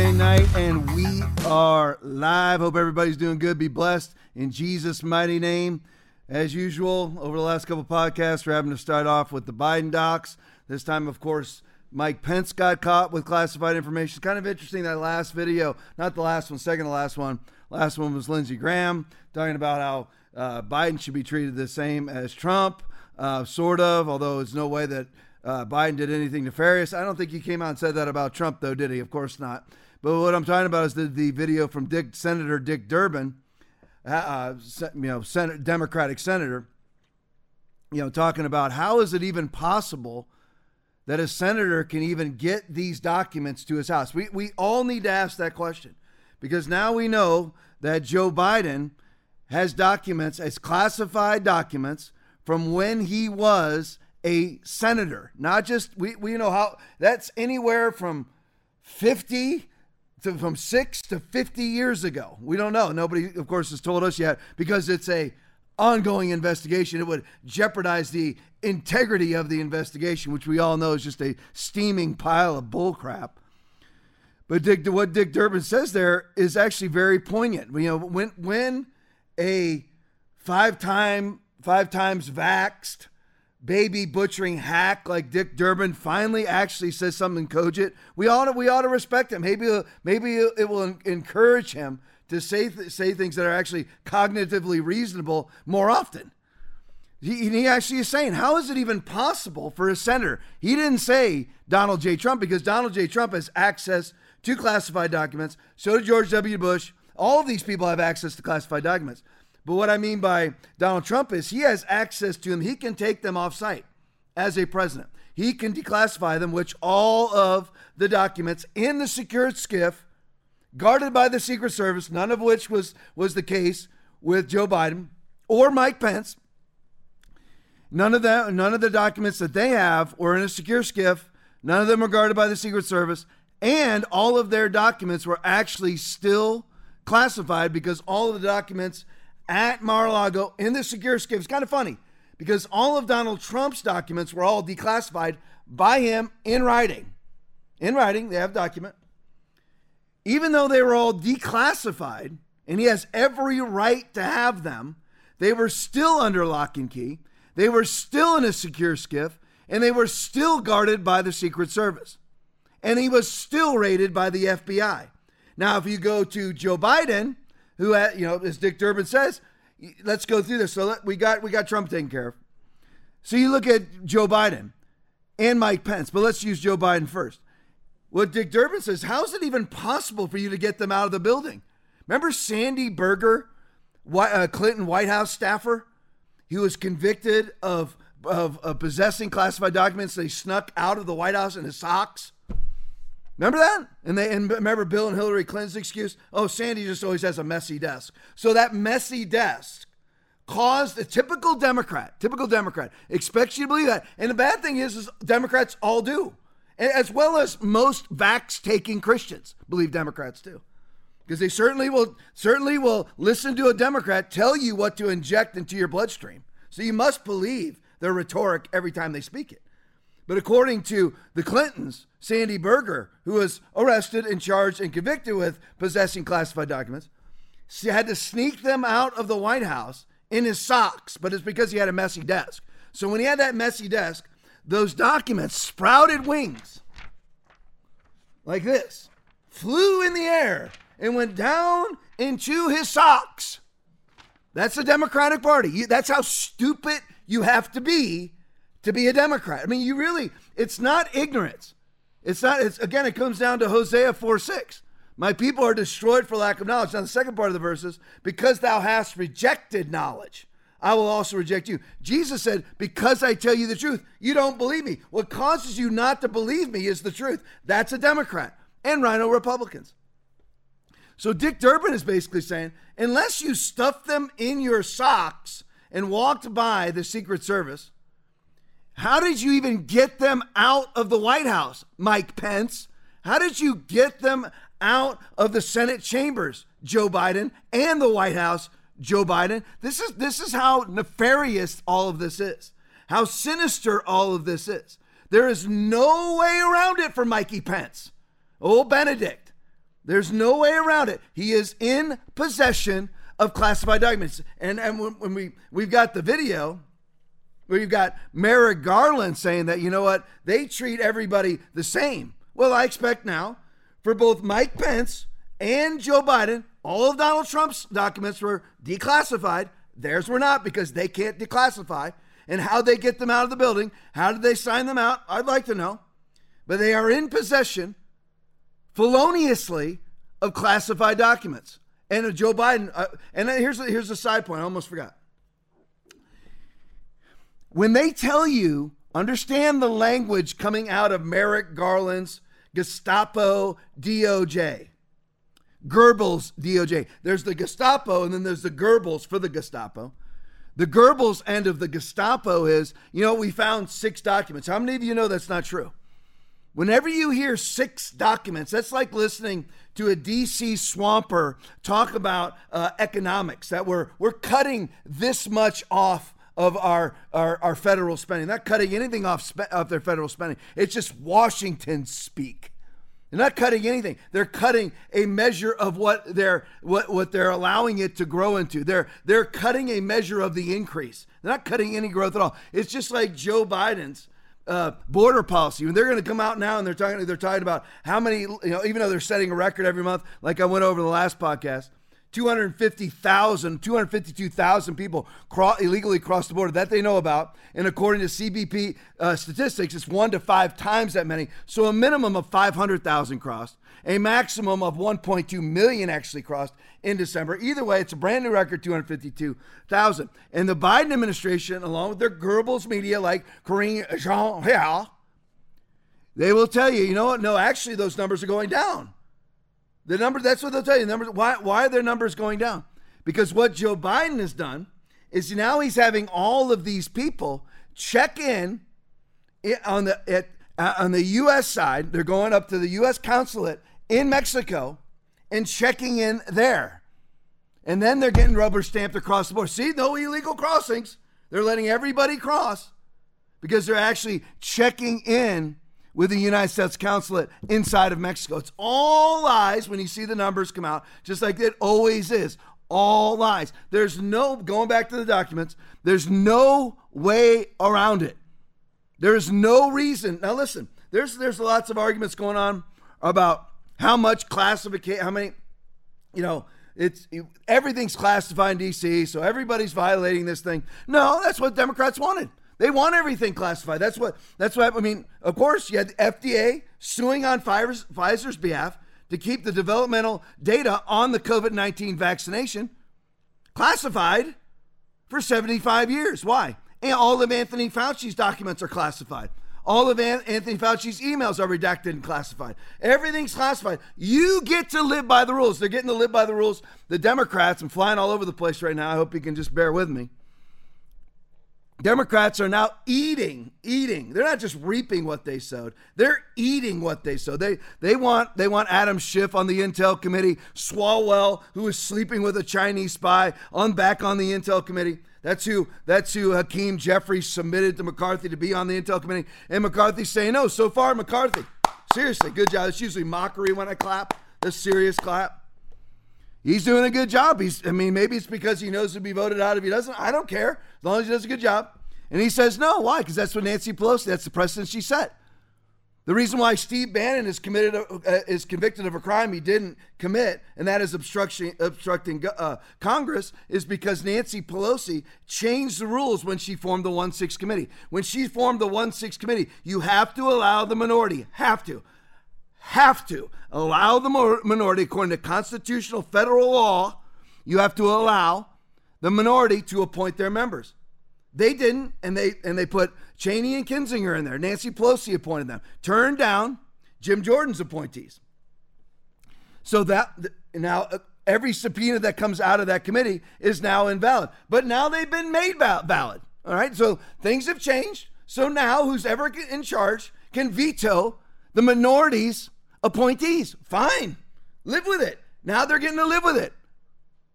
Tuesday night, and we are live. Hope everybody's doing good. Be blessed in Jesus' mighty name. As usual, over the last couple podcasts, we're having to start off with the Biden docs. This time, of course, Mike Pence got caught with classified information. It's kind of interesting that last video, not the last one, second to last one. Last one was Lindsey Graham talking about how uh, Biden should be treated the same as Trump, uh, sort of, although there's no way that uh, Biden did anything nefarious. I don't think he came out and said that about Trump, though, did he? Of course not. But what I'm talking about is the, the video from Dick, Senator Dick Durbin, uh, uh you know, Senate, Democratic senator, you know, talking about how is it even possible that a senator can even get these documents to his house? We, we all need to ask that question because now we know that Joe Biden has documents, as classified documents from when he was a senator, not just we we know how that's anywhere from 50 to from 6 to 50 years ago. We don't know. Nobody of course has told us yet because it's a ongoing investigation. It would jeopardize the integrity of the investigation, which we all know is just a steaming pile of bullcrap. But Dick, what Dick Durbin says there is actually very poignant. You know, when when a five-time five times vaxed baby butchering hack like Dick Durbin finally actually says something cogent, we ought to, we ought to respect him. Maybe maybe it will encourage him to say th- say things that are actually cognitively reasonable more often. He, he actually is saying, how is it even possible for a senator? He didn't say Donald J. Trump because Donald J. Trump has access to classified documents. So did George W. Bush. All of these people have access to classified documents. But what I mean by Donald Trump is he has access to them. He can take them off site as a president. He can declassify them, which all of the documents in the secured SCIF, guarded by the Secret Service, none of which was, was the case with Joe Biden or Mike Pence. None of that, none of the documents that they have were in a secure SCIF. None of them were guarded by the Secret Service. And all of their documents were actually still classified because all of the documents at Mar-a-Lago in the secure SCIF. It's kind of funny because all of Donald Trump's documents were all declassified by him in writing. In writing, they have document. Even though they were all declassified, and he has every right to have them, they were still under lock and key. They were still in a secure SCIF, and they were still guarded by the Secret Service. And he was still raided by the FBI. Now, if you go to Joe Biden, who, had, you know, as Dick Durbin says, let's go through this. So let, we got we got Trump taken care of. So you look at Joe Biden and Mike Pence, but let's use Joe Biden first. What Dick Durbin says, how is it even possible for you to get them out of the building? Remember Sandy Berger, uh, Clinton White House staffer? He was convicted of, of, of possessing classified documents they snuck out of the White House in his socks. Remember that? And they and remember Bill and Hillary Clinton's excuse? Oh, Sandy just always has a messy desk. So that messy desk caused a typical Democrat, typical Democrat, expects you to believe that. And the bad thing is, is Democrats all do, as well as most vax-taking Christians believe Democrats do, because they certainly will certainly will listen to a Democrat tell you what to inject into your bloodstream. So you must believe their rhetoric every time they speak it. But according to the Clintons, Sandy Berger, who was arrested and charged and convicted with possessing classified documents, she had to sneak them out of the White House in his socks, but it's because he had a messy desk. So when he had that messy desk, those documents sprouted wings like this, flew in the air, and went down into his socks. That's the Democratic Party. That's how stupid you have to be to be a Democrat. I mean, you really, it's not ignorance. It's not, it's again, it comes down to Hosea 4 6. My people are destroyed for lack of knowledge. Now, the second part of the verses, because thou hast rejected knowledge, I will also reject you. Jesus said, Because I tell you the truth, you don't believe me. What causes you not to believe me is the truth. That's a Democrat and RINO Republicans. So Dick Durbin is basically saying, unless you stuffed them in your socks and walked by the Secret Service, how did you even get them out of the White House, Mike Pence? How did you get them out of the Senate chambers, Joe Biden, and the White House, Joe Biden? This is this is how nefarious all of this is. How sinister all of this is. There is no way around it for Mikey Pence. Oh, Benedict. There's no way around it. He is in possession of classified documents. And, and when, when we, we've got the video where you've got Merrick Garland saying that, you know what, they treat everybody the same. Well, I expect now for both Mike Pence and Joe Biden, all of Donald Trump's documents were declassified. Theirs were not because they can't declassify. And how they get them out of the building, how did they sign them out? I'd like to know. But they are in possession feloniously of classified documents. And Joe Biden, uh, and here's here's a side point. I almost forgot. When they tell you, understand the language coming out of Merrick Garland's Gestapo DOJ. Goebbels DOJ. There's the Gestapo and then there's the Goebbels for the Gestapo. The Goebbels end of the Gestapo is, you know, we found six documents. How many of you know that's not true? Whenever you hear six documents, that's like listening to a DC swamper talk about uh, economics, that we're, we're cutting this much off of our, our, our federal spending. Not cutting anything off, spe- off their federal spending. It's just Washington speak. They're not cutting anything. They're cutting a measure of what they're what, what they're allowing it to grow into. They're they're cutting a measure of the increase. They're not cutting any growth at all. It's just like Joe Biden's uh, border policy. When they're going to come out now and they're talking, they're talking about how many, you know, even though they're setting a record every month, like I went over the last podcast, 250,000, 252,000 people cross, illegally cross the border that they know about. And according to CBP uh, statistics, it's one to five times that many. So a minimum of 500,000 crossed, a maximum of 1.2 million actually crossed in December. Either way, it's a brand new record 252,000. And the Biden administration, along with their Goebbels media like Karine Jean they will tell you, you know what? No, actually, those numbers are going down. The number that's what they'll tell you. Numbers why why are their numbers going down? Because what Joe Biden has done is now he's having all of these people check in on the uh, on the US side. They're going up to the US consulate in Mexico and checking in there. And then they're getting rubber stamped across the board. See, no illegal crossings. They're letting everybody cross because they're actually checking in with the United States consulate inside of Mexico. It's all lies when you see the numbers come out, just like it always is. All lies. There's no, going back to the documents, there's no way around it. There is no reason. Now listen, there's there's lots of arguments going on about how much classification, how many, you know, it's everything's classified in DC, so everybody's violating this thing. No, that's what Democrats wanted. They want everything classified. That's what. That's what. I mean, of course, you had FDA suing on Pfizer's, Pfizer's behalf to keep the developmental data on the COVID nineteen vaccination classified for seventy five years. Why? And all of Anthony Fauci's documents are classified. All of Anthony Fauci's emails are redacted and classified. Everything's classified. You get to live by the rules. They're getting to live by the rules. The Democrats, I'm flying all over the place right now. I hope you can just bear with me. Democrats are now eating, eating. They're not just reaping what they sowed. They're eating what they sowed. They they want they want Adam Schiff on the Intel committee, Swalwell, who is sleeping with a Chinese spy, on back on the Intel committee. That's who that's who Hakeem Jeffries submitted to McCarthy to be on the Intel committee. And McCarthy's saying no. So far, McCarthy, seriously, good job. It's usually mockery when I clap. The serious clap. He's doing a good job. He's, I mean, maybe it's because he knows he'll be voted out if he doesn't. I don't care as long as he does a good job. And he says no. Why? Because that's what Nancy Pelosi. That's the precedent she set. The reason why Steve Bannon is committed uh, is convicted of a crime he didn't commit, and that is obstruction obstructing uh, Congress, is because Nancy Pelosi changed the rules when she formed the one six committee. When she formed the one six committee, you have to allow the minority. Have to have to allow the minority, according to constitutional federal law, you have to allow the minority to appoint their members. They didn't, and they and they put Cheney and Kinzinger in there. Nancy Pelosi appointed them. Turned down Jim Jordan's appointees. So that now uh, every subpoena that comes out of that committee is now invalid. But now they've been made valid. All right. So things have changed. So now who's ever in charge can veto the minorities appointees. Fine. Live with it. Now they're getting to live with it.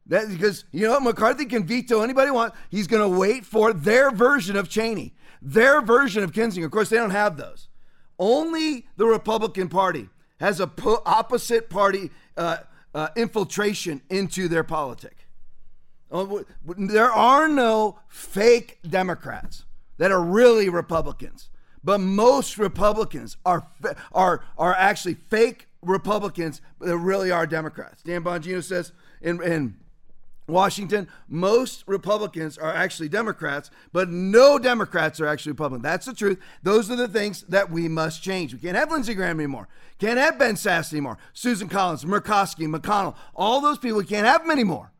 That, because you know? McCarthy can veto anybody wants. He's going to wait for their version of Cheney, their version of Kinzinger. Of course, they don't have those. Only the Republican Party has a po- opposite party uh, uh, infiltration into their politic. Oh, there are no fake Democrats that are really Republicans, but most Republicans are are are actually fake Republicans that really are Democrats. Dan Bongino says in, in Washington, most Republicans are actually Democrats, but no Democrats are actually Republicans. That's the truth. Those are the things that we must change. We can't have Lindsey Graham anymore. Can't have Ben Sasse anymore. Susan Collins, Murkowski, McConnell, all those people. We can't have them anymore.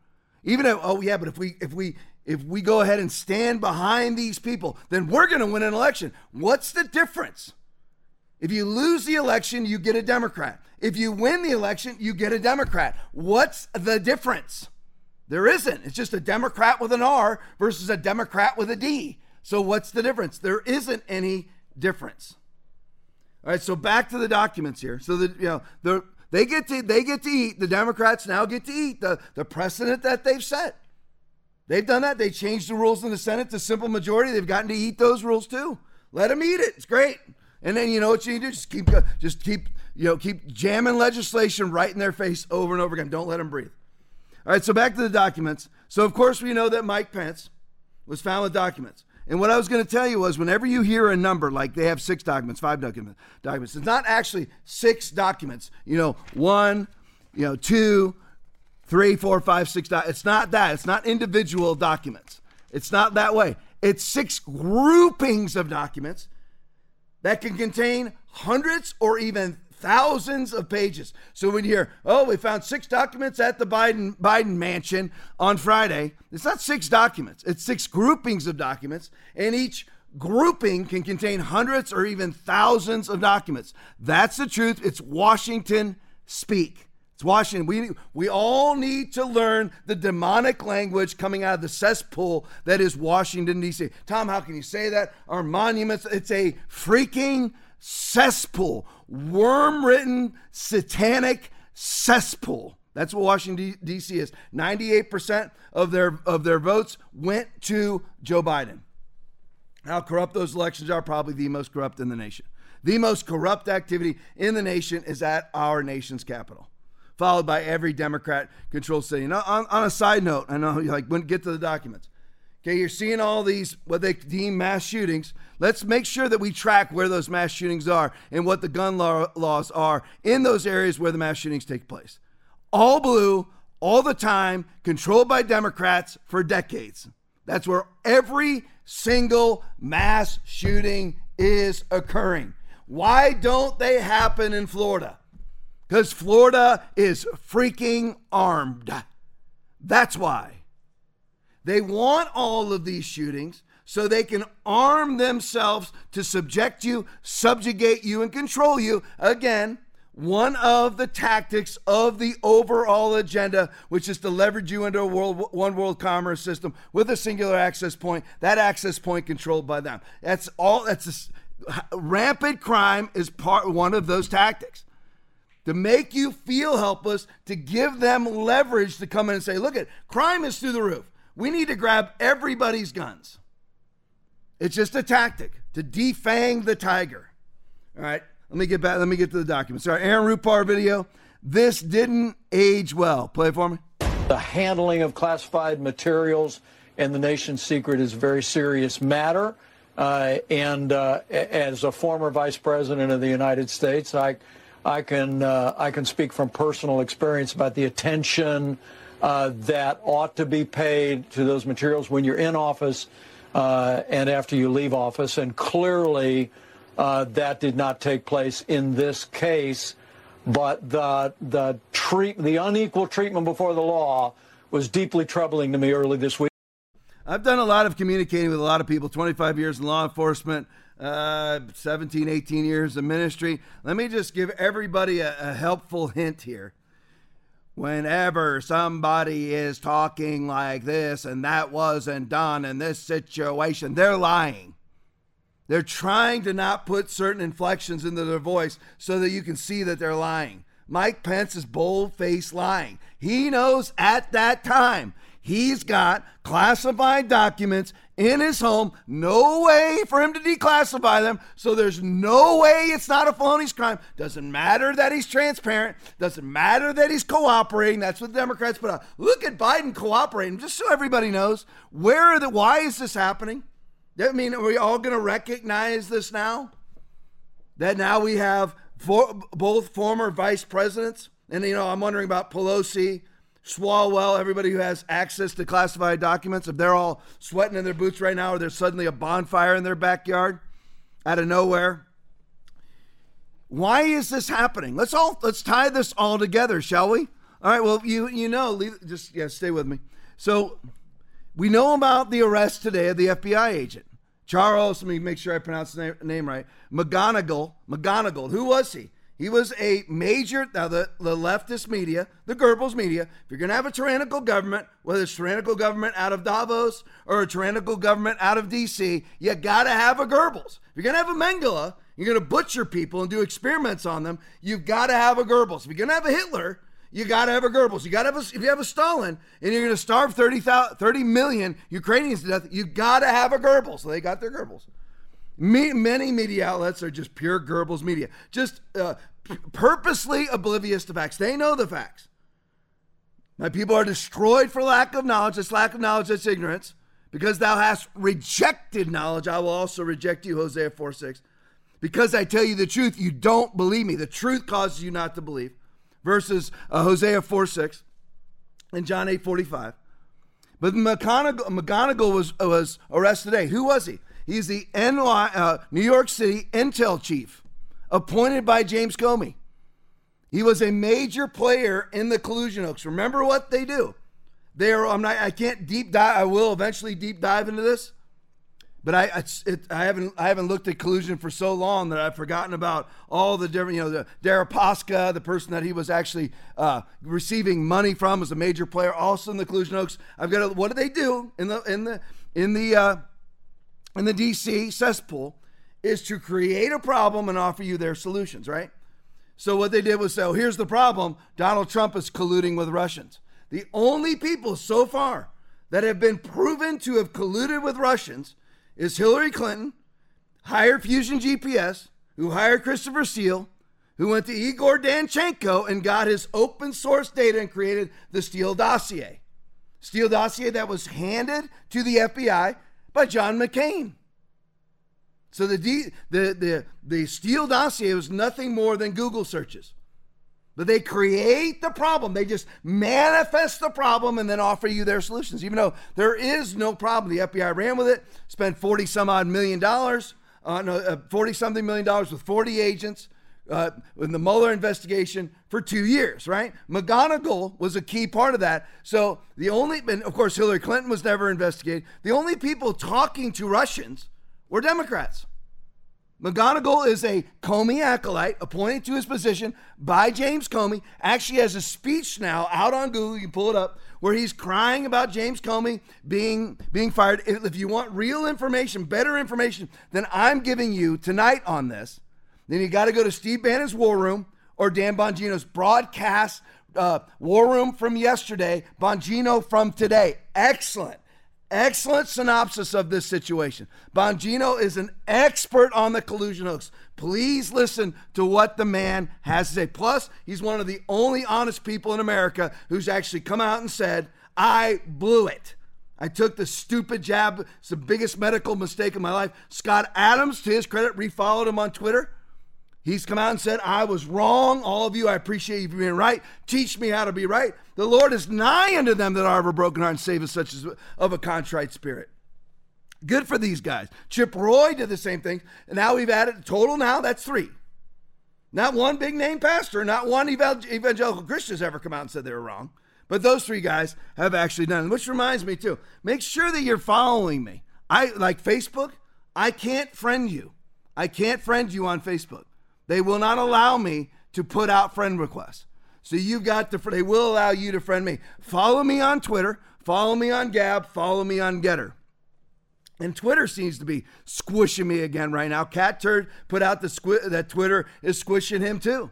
Even if, oh yeah, but if we if we if we go ahead and stand behind these people, then we're going to win an election. What's the difference? If you lose the election, you get a Democrat. If you win the election, you get a Democrat. What's the difference? There isn't. It's just a Democrat with an R versus a Democrat with a D. So what's the difference? There isn't any difference. All right, so back to the documents here. So that you know, the they get to they get to eat. The Democrats now get to eat the, the precedent that they've set. They've done that. They changed the rules in the Senate to simple majority. They've gotten to eat those rules too. Let them eat it. It's great. And then you know what you need to do? Just keep uh, just keep you know keep jamming legislation right in their face over and over again. Don't let them breathe. All right, so back to the documents. So, of course, we know that Mike Pence was found with documents. And what I was going to tell you was whenever you hear a number like they have six documents, five documents, documents, it's not actually six documents. You know, one, you know, two, three, four, five, six. It's not that. It's not individual documents. It's not that way. It's six groupings of documents that can contain hundreds or even thousands of pages. So when you hear, oh, we found six documents at the Biden Biden mansion on Friday, it's not six documents. It's six groupings of documents, and each grouping can contain hundreds or even thousands of documents. That's the truth. It's Washington speak. It's Washington. We, we all need to learn the demonic language coming out of the cesspool that is Washington, D.C. Tom, how can you say that? Our monuments, it's a freaking cesspool, worm ridden, satanic cesspool. That's what Washington D.C. is. 98% of their of their votes went to Joe Biden. How corrupt those elections are, probably the most corrupt in the nation. The most corrupt activity in the nation is at our nation's capital, followed by every Democrat controlled city. Now, on, on a side note, I know you like when get to the documents. Okay, you're seeing all these what they deem mass shootings. Let's make sure that we track where those mass shootings are and what the gun law, laws are in those areas where the mass shootings take place. All blue, all the time, controlled by Democrats for decades. That's where every single mass shooting is occurring. Why don't they happen in Florida? Because Florida is freaking armed. That's why. They want all of these shootings so they can arm themselves to subject you, subjugate you, and control you. Again, one of the tactics of the overall agenda, which is to leverage you into a world, one world commerce system with a singular access point. That access point controlled by them. That's all. That's a, rampant crime is part one of those tactics to make you feel helpless, to give them leverage to come in and say, "Look at crime is through the roof." We need to grab everybody's guns. It's just a tactic to defang the tiger. All right, let me get back. Let me get to the documents. All right, Aaron Rupar video. This didn't age well. Play for me. The handling of classified materials and the nation's secret is a very serious matter. Uh, and uh, as a former vice president of the United States, I, I can uh, I can speak from personal experience about the attention uh, that ought to be paid to those materials when you're in office uh, and after you leave office. And clearly, uh, that did not take place in this case. But the the treat the unequal treatment before the law was deeply troubling to me early this week. I've done a lot of communicating with a lot of people. 25 years in law enforcement. Uh, 17, 18 years of ministry. Let me just give everybody a, a helpful hint here whenever somebody is talking like this and that wasn't done in this situation, they're lying. They're trying to not put certain inflections into their voice so that you can see that they're lying. Mike Pence is bold faced lying. He knows at that time he's got classified documents in his home. No way for him to declassify them. So there's no way it's not a felonious crime. Doesn't matter that he's transparent. Doesn't matter that he's cooperating. That's what the Democrats put out. Look at Biden cooperating, just so everybody knows. Where are the why is this happening? I mean, are we all going to recognize this now? That now we have for, both former vice presidents, and you know, I'm wondering about Pelosi, Swalwell, everybody who has access to classified documents, if they're all sweating in their boots right now, or there's suddenly a bonfire in their backyard out of nowhere. Why is this happening? Let's all let's tie this all together, shall we? All right. Well, you you know, leave, just yeah, stay with me. So we know about the arrest today of the FBI agent Charles. Let me make sure I pronounce the name right. McGonigal. McGonigal. Who was he? He was a major, now the, the leftist media, the Goebbels media, if you're going to have a tyrannical government, whether it's tyrannical government out of Davos or a tyrannical government out of D.C., you got to have a Goebbels. If you're going to have a Mengele, you're going to butcher people and do experiments on them, you've got to have a Goebbels. If you're going to have a Hitler, you got to have a Goebbels. You got to have a, if you have a Stalin and you're going to starve 30, 30 million Ukrainians to death, you got to have a Goebbels. So they got their Goebbels. Me, many media outlets are just pure Goebbels media, just uh, p- purposely oblivious to facts. They know the facts. My people are destroyed for lack of knowledge. This lack of knowledge, that's ignorance. Because thou hast rejected knowledge, I will also reject you, Hosea 4 6. Because I tell you the truth, you don't believe me. The truth causes you not to believe. Verses uh, Hosea 4 6 and John 8 45. But McGonigal, McGonigal was, was arrested today. Who was he? He's the NY, uh, New York City intel chief, appointed by James Comey. He was a major player in the collusion hoax. Remember what they do? They are. I'm not. I can't deep dive. I will eventually deep dive into this, but I it, I haven't I haven't looked at collusion for so long that I've forgotten about all the different. You know, the Deripaska, the person that he was actually uh, receiving money from, was a major player, also in the collusion hoax. I've got. To, what do they do in the in the in the uh, in the DC cesspool is to create a problem and offer you their solutions, right? So what they did was say, oh, here's the problem Donald Trump is colluding with Russians. The only people so far that have been proven to have colluded with Russians is Hillary Clinton, hired Fusion GPS, who hired Christopher Steele, who went to Igor Danchenko and got his open source data and created the Steele dossier. Steele dossier that was handed to the FBI by John McCain. So the, the, the, the Steele dossier was nothing more than Google searches. But they create the problem. They just manifest the problem and then offer you their solutions, even though there is no problem. The FBI ran with it, spent 40 some odd million dollars, uh, no, uh, 40 something million dollars with 40 agents uh, in the Mueller investigation for two years, right? McGonigal was a key part of that. So the only, and of course, Hillary Clinton was never investigated. The only people talking to Russians were Democrats. McGonigal is a Comey acolyte appointed to his position by James Comey. Actually, has a speech now out on Google. You can pull it up where he's crying about James Comey being being fired. If you want real information, better information than I'm giving you tonight on this, then you got to go to Steve Bannon's War Room or Dan Bongino's broadcast uh, War Room from yesterday, Bongino from today. Excellent. Excellent synopsis of this situation. Bongino is an expert on the collusion hoax. Please listen to what the man has to say. Plus, he's one of the only honest people in America who's actually come out and said, I blew it. I took the stupid jab. It's the biggest medical mistake of my life. Scott Adams, to his credit, refollowed him on Twitter. He's come out and said, I was wrong. All of you, I appreciate you being right. Teach me how to be right. The Lord is nigh unto them that are of a broken heart and save such as of a contrite spirit. Good for these guys. Chip Roy did the same thing. And now we've added a total now, that's three. Not one big name pastor, not one evangelical Christian has ever come out and said they were wrong. But those three guys have actually done it. Which reminds me too, make sure that you're following me. I like Facebook, I can't friend you. I can't friend you on Facebook. They will not allow me to put out friend requests. So you've got to, they will allow you to friend me. Follow me on Twitter, follow me on Gab, follow me on Gettr. And Twitter seems to be squishing me again right now. Catturd put out the squ- that Twitter is squishing him too.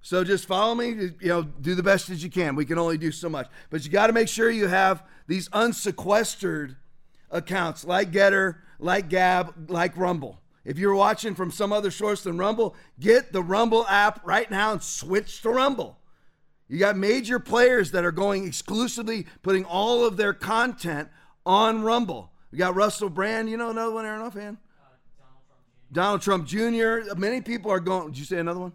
So just follow me, you know, do the best as you can. We can only do so much. But you got to make sure you have these unsequestered accounts like Gettr, like Gab, like Rumble. If you're watching from some other source than Rumble, get the Rumble app right now and switch to Rumble. You got major players that are going exclusively putting all of their content on Rumble. We got Russell Brand, you know another one, Aaron offhand? Donald Trump Jr. Many people are going. Did you say another one?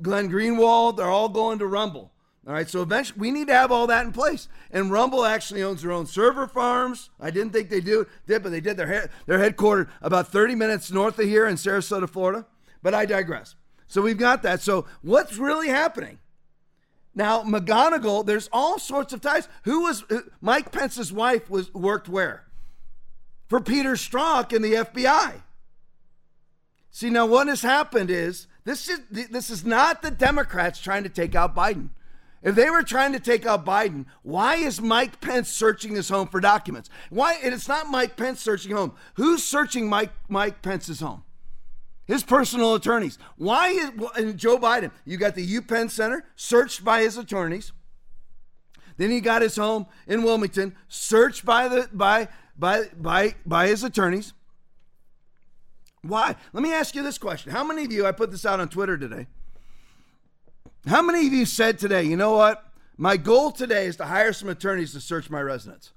Glenn Greenwald. They're all going to Rumble. All right, so eventually we need to have all that in place. And Rumble actually owns their own server farms. I didn't think they do did, but they did. Their head, they're headquartered about 30 minutes north of here in Sarasota, Florida. But I digress. So we've got that. So what's really happening? Now McGonigal, there's all sorts of ties. Who was Mike Pence's wife? Was worked where? For Peter Strzok in the FBI. See now, what has happened is this is this is not the Democrats trying to take out Biden. If they were trying to take out Biden, why is Mike Pence searching his home for documents? Why? And it's not Mike Pence searching home. Who's searching Mike Mike Pence's home? His personal attorneys. Why is and Joe Biden? You got the UPenn Center searched by his attorneys. Then he got his home in Wilmington searched by the by by by by his attorneys. Why? Let me ask you this question. How many of you I put this out on Twitter today? How many of you said today, you know what? My goal today is to hire some attorneys to search my residence.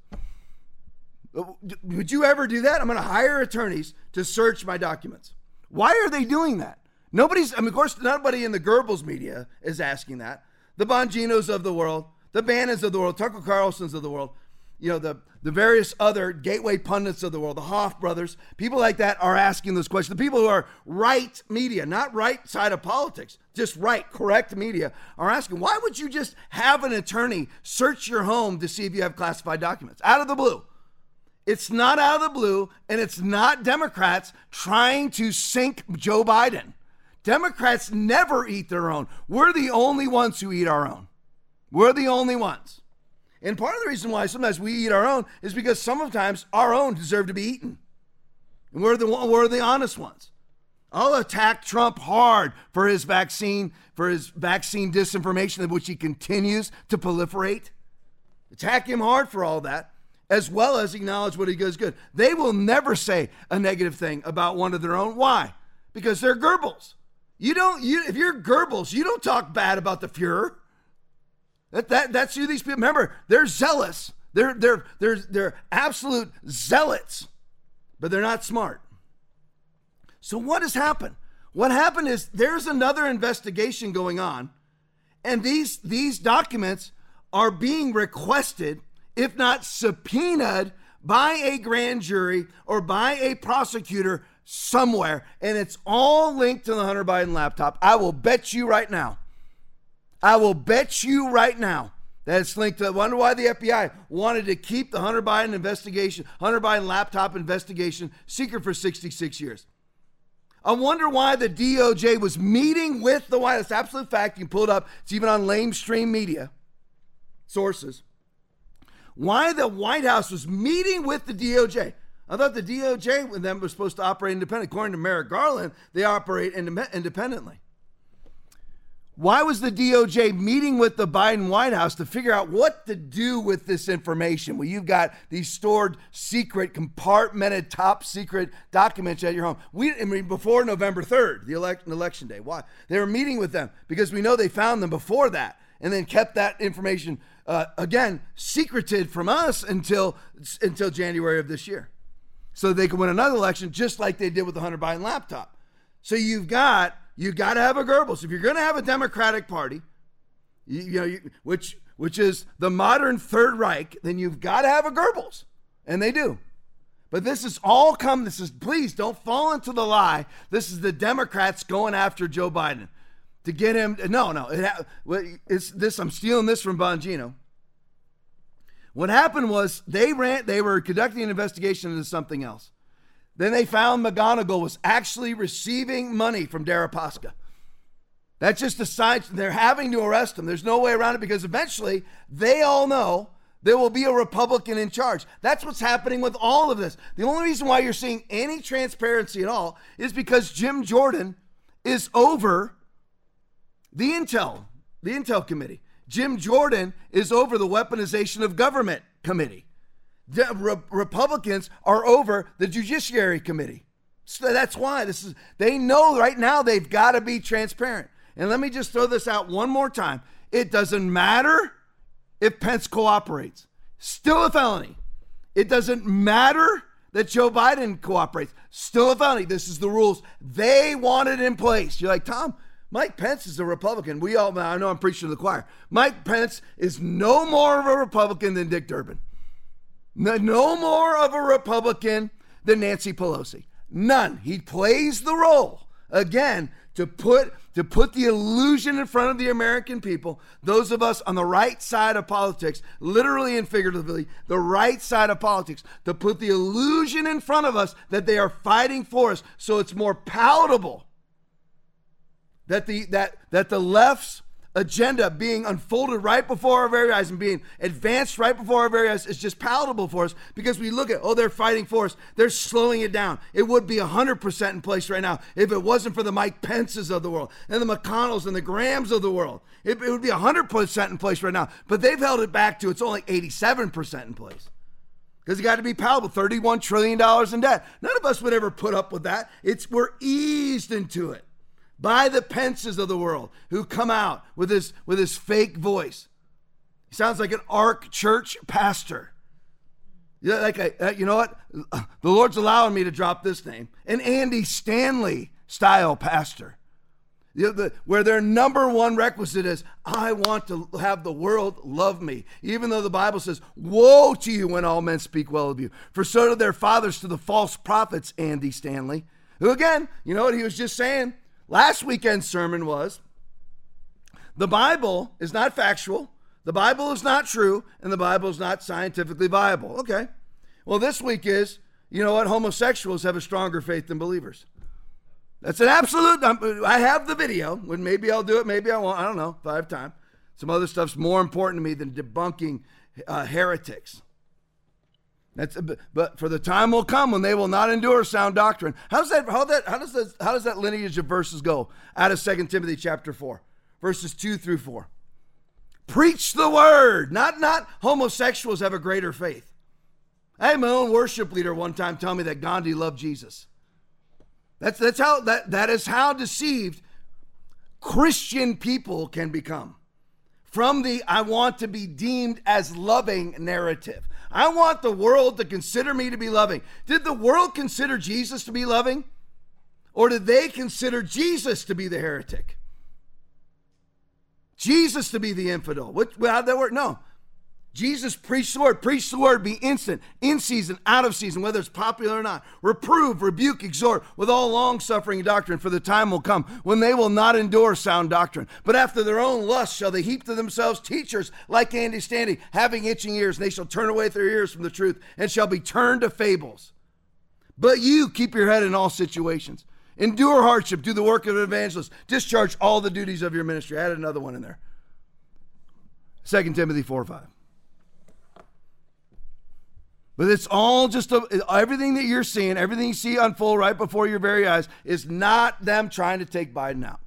Uh, would you ever do that? I'm going to hire attorneys to search my documents. Why are they doing that? Nobody's, I mean, of course, nobody in the Goebbels media is asking that. The Bonginos of the world, the Bannons of the world, Tucker Carlson's of the world, you know, the, the various other gateway pundits of the world, the Hoff brothers, people like that are asking those questions. The people who are right media, not right side of politics, just right, correct media, are asking, why would you just have an attorney search your home to see if you have classified documents out of the blue? It's not out of the blue, and it's not Democrats trying to sink Joe Biden. Democrats never eat their own. We're the only ones who eat our own. We're the only ones. And part of the reason why sometimes we eat our own is because sometimes our own deserve to be eaten. And we're the, we're the honest ones. I'll attack Trump hard for his vaccine, for his vaccine disinformation, which he continues to proliferate. Attack him hard for all that, as well as acknowledge what he does good. They will never say a negative thing about one of their own. Why? Because they're Goebbels. You don't. You if you're Goebbels, you don't talk bad about the Fuhrer. That, that, that's who these people, remember, they're zealous. They're, they're, they're, they're absolute zealots, but they're not smart. So, what has happened? What happened is there's another investigation going on, and these, these documents are being requested, if not subpoenaed, by a grand jury or by a prosecutor somewhere, and it's all linked to the Hunter Biden laptop. I will bet you right now I will bet you right now that it's linked to. I wonder why the FBI wanted to keep the Hunter Biden investigation, Hunter Biden laptop investigation, secret for 66 years. I wonder why the DOJ was meeting with the White House. Absolute fact. You can pull it up. It's even on lamestream media sources. Why the White House was meeting with the DOJ. I thought the DOJ and them was supposed to operate independently. According to Merrick Garland, they operate independently. Why was the DOJ meeting with the Biden White House to figure out what to do with this information? Well, you've got these stored secret, compartmented, top secret documents at your home. We, I mean, before November 3rd, the election, election day. Why? They were meeting with them because we know they found them before that and then kept that information, uh, again, secreted from us until, until January of this year. So they could win another election just like they did with the Hunter Biden laptop. So you've got you got to have a Goebbels. If you're going to have a Democratic Party, you, you know, you, which which is the modern Third Reich, then you've got to have a Goebbels, and they do. But this is all come. This is please don't fall into the lie. This is the Democrats going after Joe Biden to get him. No, no, it, it's this. I'm stealing this from Bongino. What happened was they ran. They were conducting an investigation into something else. Then they found McGonigal was actually receiving money from Deripaska. That's just a sign they're having to arrest him. There's no way around it because eventually they all know there will be a Republican in charge. That's what's happening with all of this. The only reason why you're seeing any transparency at all is because Jim Jordan is over the Intel, the Intel committee. Jim Jordan is over the weaponization of government committee. Re- Republicans are over the Judiciary Committee. So that's why this is. They know right now they've got to be transparent. And let me just throw this out one more time. It doesn't matter if Pence cooperates. Still a felony. It doesn't matter that Joe Biden cooperates. Still a felony. This is the rules. They want it in place. You're like, Tom, Mike Pence is a Republican. We all, I know I'm preaching to the choir. Mike Pence is no more of a Republican than Dick Durbin. No, more of a Republican than Nancy Pelosi. None. He plays the role again to put to put the illusion in front of the American people, those of us on the right side of politics, literally and figuratively, the right side of politics, to put the illusion in front of us that they are fighting for us so it's more palatable that the that that the left's agenda being unfolded right before our very eyes and being advanced right before our very eyes is just palatable for us because we look at, oh, they're fighting for us. They're slowing it down. It would be 100% in place right now if it wasn't for the Mike Pences of the world and the McConnells and the Grahams of the world. It, it would be 100% in place right now. But they've held it back to it's only 87% in place because it got to be palatable. $31 trillion in debt. None of us would ever put up with that. It's We're eased into it by the Pences of the world who come out with his with his fake voice. He sounds like an ark church pastor. Yeah, like a, uh, you know what? The Lord's allowing me to drop this name. An Andy Stanley style pastor. You know, the, where their number one requisite is, I want to have the world love me. Even though the Bible says, Woe to you when all men speak well of you. For so do their fathers to the false prophets, Andy Stanley. Who again, you know what he was just saying? Last weekend's sermon was the Bible is not factual, the Bible is not true, and the Bible is not scientifically viable. Okay. Well, this week is, you know what? Homosexuals have a stronger faith than believers. That's an absolute. I have the video. When maybe I'll do it, maybe I won't. I don't know. Five time. Some other stuff's more important to me than debunking uh, heretics. That's but for the time will come when they will not endure sound doctrine. That? How that? How does that? How does that lineage of verses go? Out of Second Timothy chapter four, verses two through four. Preach the word. Not not homosexuals have a greater faith. I had my own worship leader one time tell me that Gandhi loved Jesus. That's that's how that that is how deceived Christian people can become from the I want to be deemed as loving narrative. I want the world to consider me to be loving. Did the world consider Jesus to be loving? Or did they consider Jesus to be the heretic? Jesus to be the infidel? What, how'd that work? No. Jesus preached the word. Preach the word. Be instant, in season, out of season, whether it's popular or not. Reprove, rebuke, exhort with all long suffering and doctrine, for the time will come when they will not endure sound doctrine. But after their own lust shall they heap to themselves teachers like Andy Stanley, having itching ears, and they shall turn away their ears from the truth and shall be turned to fables. But you keep your head in all situations. Endure hardship, do the work of an evangelist, discharge all the duties of your ministry. I added another one in there. 2 Timothy 4 5. But it's all just a, everything that you're seeing, everything you see unfold right before your very eyes is not them trying to take Biden out.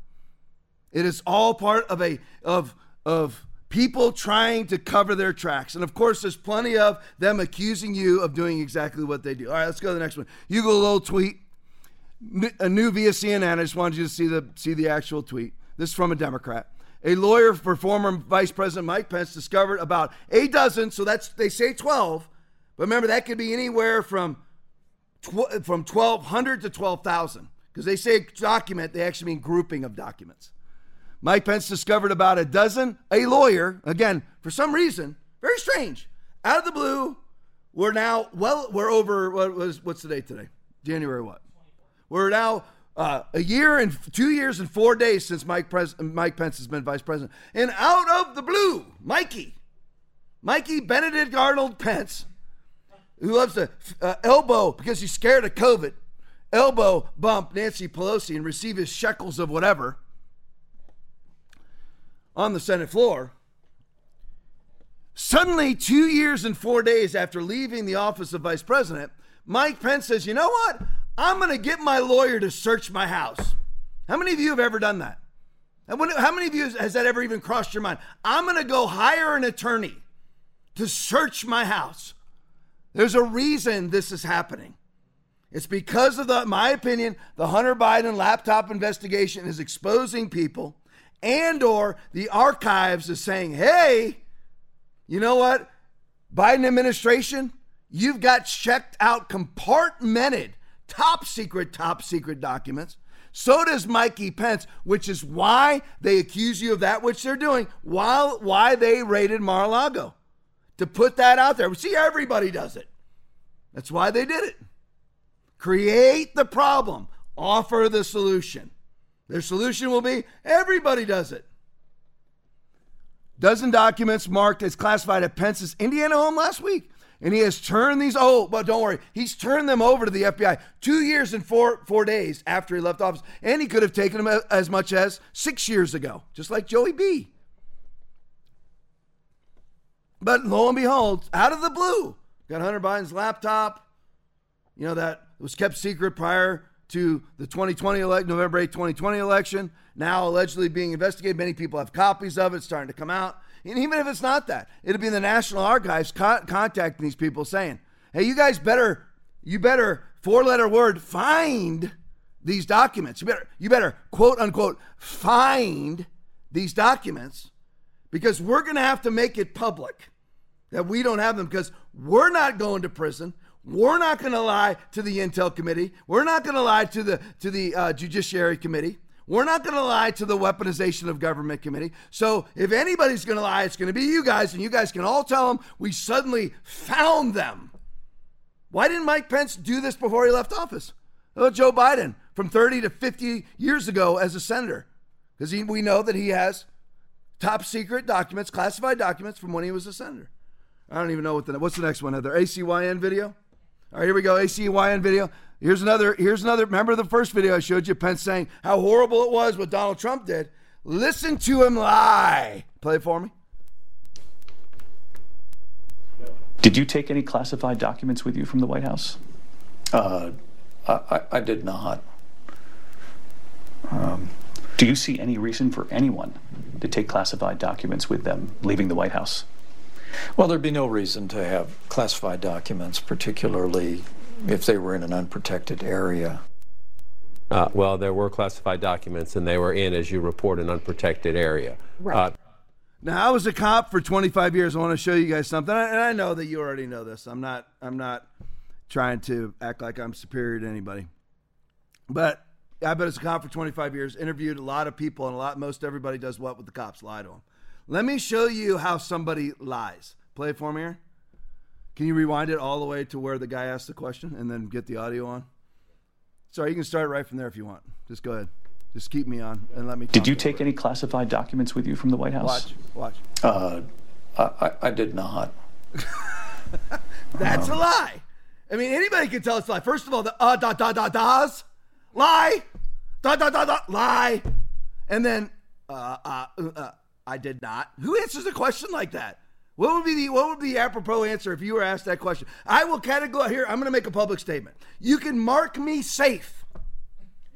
It is all part of a of of people trying to cover their tracks. And of course, there's plenty of them accusing you of doing exactly what they do. All right, let's go to the next one. You go a little tweet, a new via CNN. I just wanted you to see the see the actual tweet. This is from a Democrat. A lawyer for former Vice President Mike Pence discovered about a dozen, so that's they say 12 but remember, that could be anywhere from tw- from 1,200 to 12,000 because they say document, they actually mean grouping of documents. Mike Pence discovered about a dozen, a lawyer, again, for some reason, very strange, out of the blue. We're now, well, we're over, what was, what's the date today? January what? We're now uh, a year and two years and four days since Mike, Pres- Mike Pence has been vice president. And out of the blue, Mikey, Mikey Benedict Arnold Pence who loves to uh, elbow because he's scared of COVID, elbow bump Nancy Pelosi and receive his shekels of whatever on the Senate floor. Suddenly, two years and four days after leaving the office of vice president, Mike Pence says, You know what? I'm going to get my lawyer to search my house. How many of you have ever done that? How many of you has that ever even crossed your mind? I'm going to go hire an attorney to search my house. There's a reason this is happening. It's because of the, my opinion, the Hunter Biden laptop investigation is exposing people, and or the archives is saying, "Hey, you know what, Biden administration, you've got checked out, compartmented, top secret, top secret documents." So does Mikey Pence, which is why they accuse you of that which they're doing, while why they raided Mar-a-Lago. To put that out there. See, everybody does it. That's why they did it. Create the problem, offer the solution. Their solution will be everybody does it. Dozen documents marked as classified at Pence's Indiana home last week and he has turned these. Oh, but don't worry, he's turned them over to the FBI two years and four four days after he left office, and he could have taken them as much as six years ago, just like Joey B. But lo and behold, out of the blue, got Hunter Biden's laptop. You know that was kept secret prior to the 2020 elect November 8, 2020 election. Now allegedly being investigated. Many people have copies of it starting to come out. And even if it's not that, it'll be in the National Archives con- contacting these people saying, "Hey, you guys better, you better four-letter word find these documents. You better, you better quote unquote find these documents because we're going to have to make it public that we don't have them because we're not going to prison." We're not going to lie to the Intel Committee. We're not going to lie to the to the uh, Judiciary Committee. We're not going to lie to the Weaponization of Government Committee. So if anybody's going to lie, it's going to be you guys, and you guys can all tell them we suddenly found them. Why didn't Mike Pence do this before he left office? Oh, Joe Biden from 30 to 50 years ago as a senator, because we know that he has top secret documents, classified documents from when he was a senator. I don't even know what the what's the next one. Heather ACYN video. All right, here we go. ACYN video. Here's another. Here's another. Remember the first video I showed you, Pence saying how horrible it was what Donald Trump did. Listen to him lie. Play it for me. Did you take any classified documents with you from the White House? Uh, I, I, did not. Um, do you see any reason for anyone to take classified documents with them leaving the White House? Well, there'd be no reason to have classified documents, particularly if they were in an unprotected area? Uh, well, there were classified documents, and they were in, as you report, an unprotected area. Right. Uh, now, I was a cop for 25 years. I want to show you guys something, and I know that you already know this. I'm not. I'm not trying to act like I'm superior to anybody, but I've been a cop for 25 years. Interviewed a lot of people, and a lot. Most everybody does what with the cops lie to them. Let me show you how somebody lies. Play it for me here. Can you rewind it all the way to where the guy asked the question and then get the audio on? Sorry, you can start right from there if you want. Just go ahead. Just keep me on and let me. Did you take any classified documents with you from the White House? Watch, watch. Uh, I, I did not. That's um, a lie. I mean, anybody can tell it's a lie. First of all, the uh da da da da's lie, da da da da lie, and then uh, uh, uh, I did not. Who answers a question like that? What would be the what would be the apropos answer if you were asked that question? I will go here. I'm going to make a public statement. You can mark me safe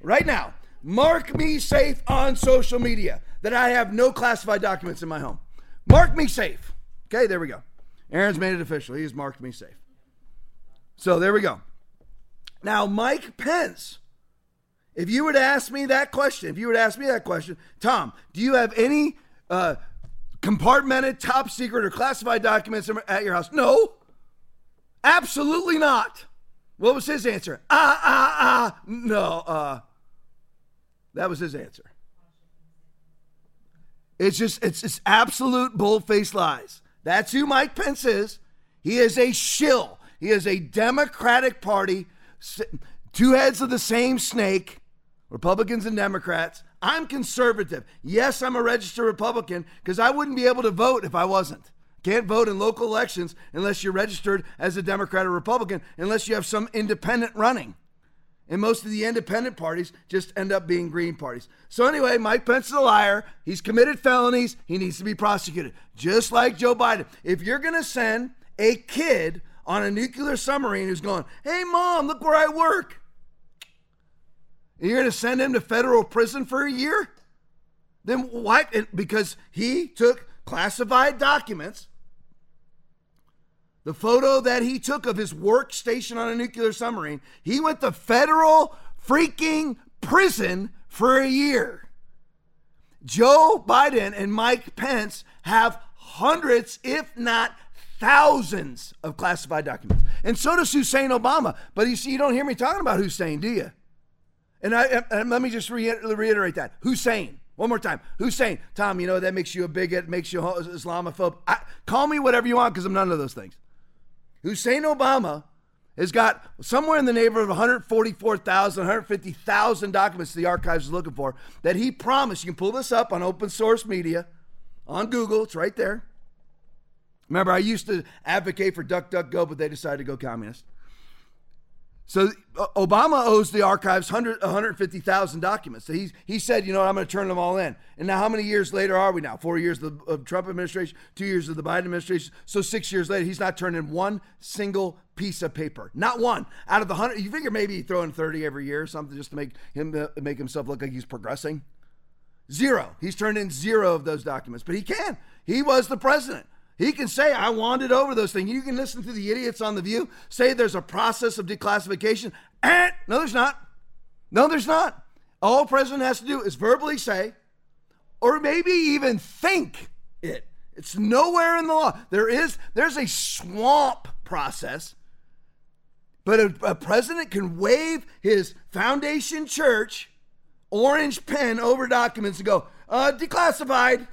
right now. Mark me safe on social media that I have no classified documents in my home. Mark me safe. Okay, there we go. Aaron's made it official. He has marked me safe. So there we go. Now, Mike Pence, if you were to ask me that question, if you were to ask me that question, Tom, do you have any uh, compartmented, top secret, or classified documents at your house? No, absolutely not. What was his answer? Ah, ah, ah. No, uh, that was his answer. It's just, it's just absolute bull-faced lies. That's who Mike Pence is. He is a shill. He is a Democratic Party, two heads of the same snake, Republicans and Democrats. I'm conservative. Yes, I'm a registered Republican because I wouldn't be able to vote if I wasn't. Can't vote in local elections unless you're registered as a Democrat or Republican, unless you have some independent running. And most of the independent parties just end up being green parties. So, anyway, Mike Pence is a liar. He's committed felonies. He needs to be prosecuted, just like Joe Biden. If you're going to send a kid on a nuclear submarine who's going, hey, mom, look where I work, you're going to send him to federal prison for a year? Then why? Because he took classified documents the photo that he took of his workstation on a nuclear submarine, he went to federal freaking prison for a year. Joe Biden and Mike Pence have hundreds, if not thousands, of classified documents. And so does Hussein Obama. But you see, you don't hear me talking about Hussein, do you? And, I, and let me just reiterate that Hussein. One more time. Hussein. Tom, you know, that makes you a bigot, makes you Islamophobe. I, call me whatever you want because I'm none of those things. Hussein Obama has got somewhere in the neighborhood of 144,000, 150,000 documents the archives is looking for that he promised. You can pull this up on open source media on Google. It's right there. Remember, I used to advocate for DuckDuckGo, but they decided to go communist. So uh, Obama owes the archives 100, 150,000 documents. So he's, he said, you know I'm going to turn them all in. And now how many years later are we now? Four years of the of Trump administration, two years of the Biden administration. So six years later, he's not turning in one single piece of paper. Not one. Out of the 100, you figure maybe he'd throw in 30 every year or something just to make him uh, make himself look like he's progressing. Zero. He's turned in zero of those documents. But he can. He was the president. He can say, I wanted over those things. You can listen to the idiots on The View say there's a process of declassification. Eh, no, there's not. No, there's not. All president has to do is verbally say, or maybe even think it. It's nowhere in the law. There is, there's a swamp process, but a, a president can wave his foundation church orange pen over documents and go, uh, declassified.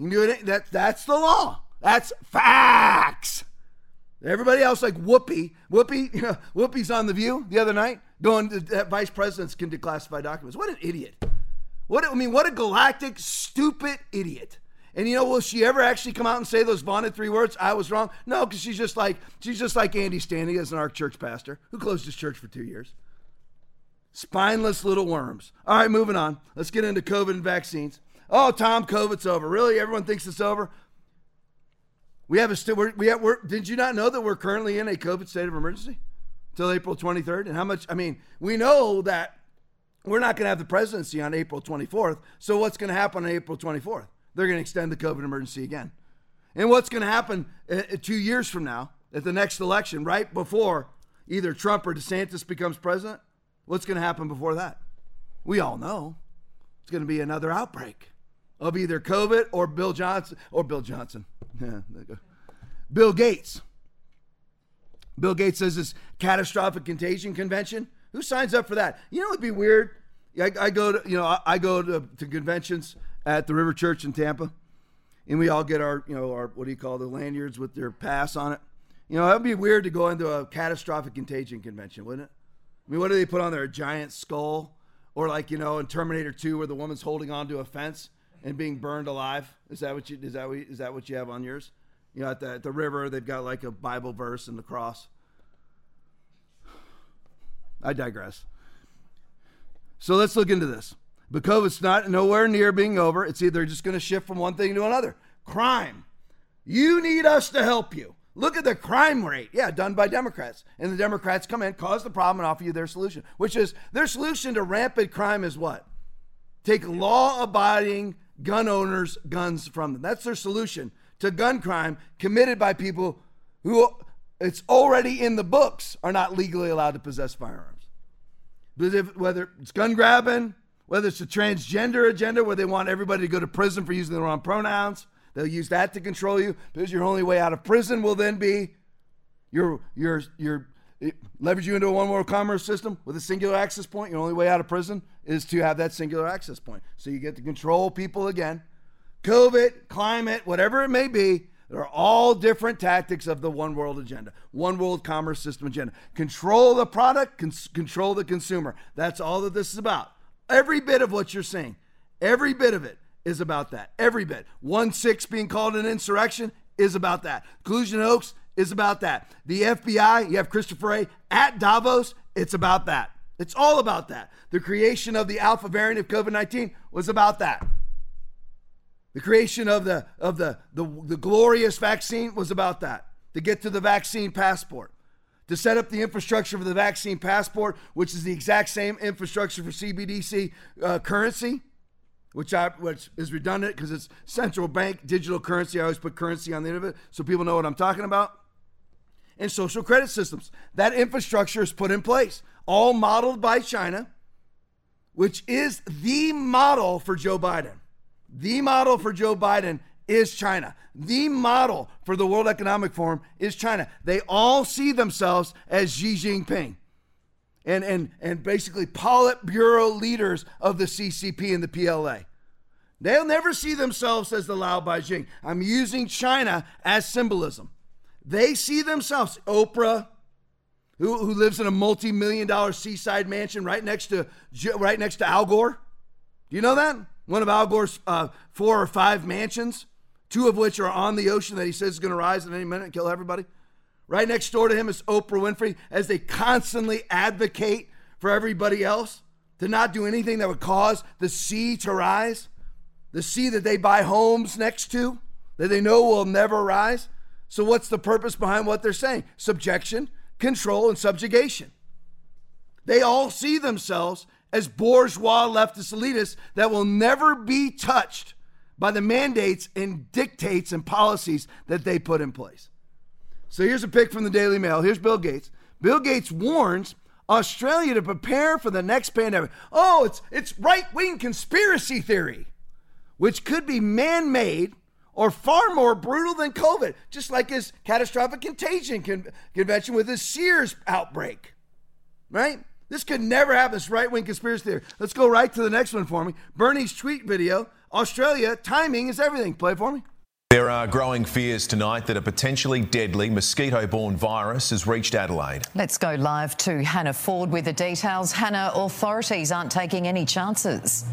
It. That, that's the law. That's facts. Everybody else, like Whoopi, Whoopi, Whoopi's on the View the other night, going that vice presidents can declassify documents. What an idiot! What I mean, what a galactic, stupid idiot. And you know, will she ever actually come out and say those vaunted three words? I was wrong. No, because she's just like she's just like Andy Stanley as an arc church pastor who closed his church for two years. Spineless little worms. All right, moving on. Let's get into COVID and vaccines. Oh, Tom, COVID's over. Really? Everyone thinks it's over? We have a still. We have. We're, did you not know that we're currently in a COVID state of emergency until April 23rd? And how much? I mean, we know that we're not going to have the presidency on April 24th. So what's going to happen on April 24th? They're going to extend the COVID emergency again. And what's going to happen uh, two years from now at the next election, right before either Trump or DeSantis becomes president? What's going to happen before that? We all know it's going to be another outbreak of either COVID or Bill Johnson or Bill Johnson. Bill Gates. Bill Gates says this catastrophic contagion convention. Who signs up for that? You know, it'd be weird. I, I go to you know I, I go to, to conventions at the River Church in Tampa, and we all get our you know our what do you call the lanyards with their pass on it. You know, that'd be weird to go into a catastrophic contagion convention, wouldn't it? I mean, what do they put on there? A giant skull, or like you know in Terminator 2 where the woman's holding onto a fence and being burned alive. Is that what you is that what, is that what you have on yours? You know, at the, at the river, they've got like a Bible verse and the cross. I digress. So let's look into this. Because it's not nowhere near being over, it's either just going to shift from one thing to another. Crime. You need us to help you. Look at the crime rate. Yeah, done by Democrats. And the Democrats come in, cause the problem, and offer you their solution, which is their solution to rampant crime is what? Take law abiding gun owners guns from them. That's their solution to gun crime committed by people who it's already in the books are not legally allowed to possess firearms. If, whether it's gun grabbing, whether it's a transgender agenda where they want everybody to go to prison for using the wrong pronouns, they'll use that to control you because your only way out of prison will then be your your your leverage you into a one world commerce system with a singular access point. Your only way out of prison is to have that singular access point. So you get to control people again. COVID, climate, whatever it may be, they're all different tactics of the one world agenda, one world commerce system agenda. Control the product, cons- control the consumer. That's all that this is about. Every bit of what you're saying, every bit of it is about that. Every bit. 1 6 being called an insurrection is about that. Collusion hoax is about that. The FBI, you have Christopher A. at Davos, it's about that. It's all about that. The creation of the alpha variant of COVID 19 was about that. The creation of the of the, the the glorious vaccine was about that. To get to the vaccine passport. To set up the infrastructure for the vaccine passport, which is the exact same infrastructure for CBDC uh, currency, which I which is redundant because it's central bank digital currency. I always put currency on the end of it so people know what I'm talking about. And social credit systems. That infrastructure is put in place, all modeled by China, which is the model for Joe Biden. The model for Joe Biden is China. The model for the World Economic Forum is China. They all see themselves as Xi Jinping and, and, and basically Politburo leaders of the CCP and the PLA. They'll never see themselves as the laobaixing. I'm using China as symbolism. They see themselves, Oprah, who, who lives in a multi-million dollar seaside mansion right next to right next to Al Gore. Do you know that? One of Al Gore's uh, four or five mansions, two of which are on the ocean that he says is going to rise in any minute and kill everybody. Right next door to him is Oprah Winfrey as they constantly advocate for everybody else to not do anything that would cause the sea to rise, the sea that they buy homes next to, that they know will never rise. So, what's the purpose behind what they're saying? Subjection, control, and subjugation. They all see themselves as bourgeois leftist elitists that will never be touched by the mandates and dictates and policies that they put in place. So here's a pic from the Daily Mail. Here's Bill Gates. Bill Gates warns Australia to prepare for the next pandemic. Oh, it's it's right-wing conspiracy theory, which could be man-made or far more brutal than COVID, just like his catastrophic contagion con- convention with his SEERS outbreak. Right? This could never happen. This right-wing conspiracy theory. Let's go right to the next one for me. Bernie's tweet video. Australia, timing is everything. Play for me. There are growing fears tonight that a potentially deadly mosquito borne virus has reached Adelaide. Let's go live to Hannah Ford with the details. Hannah, authorities aren't taking any chances.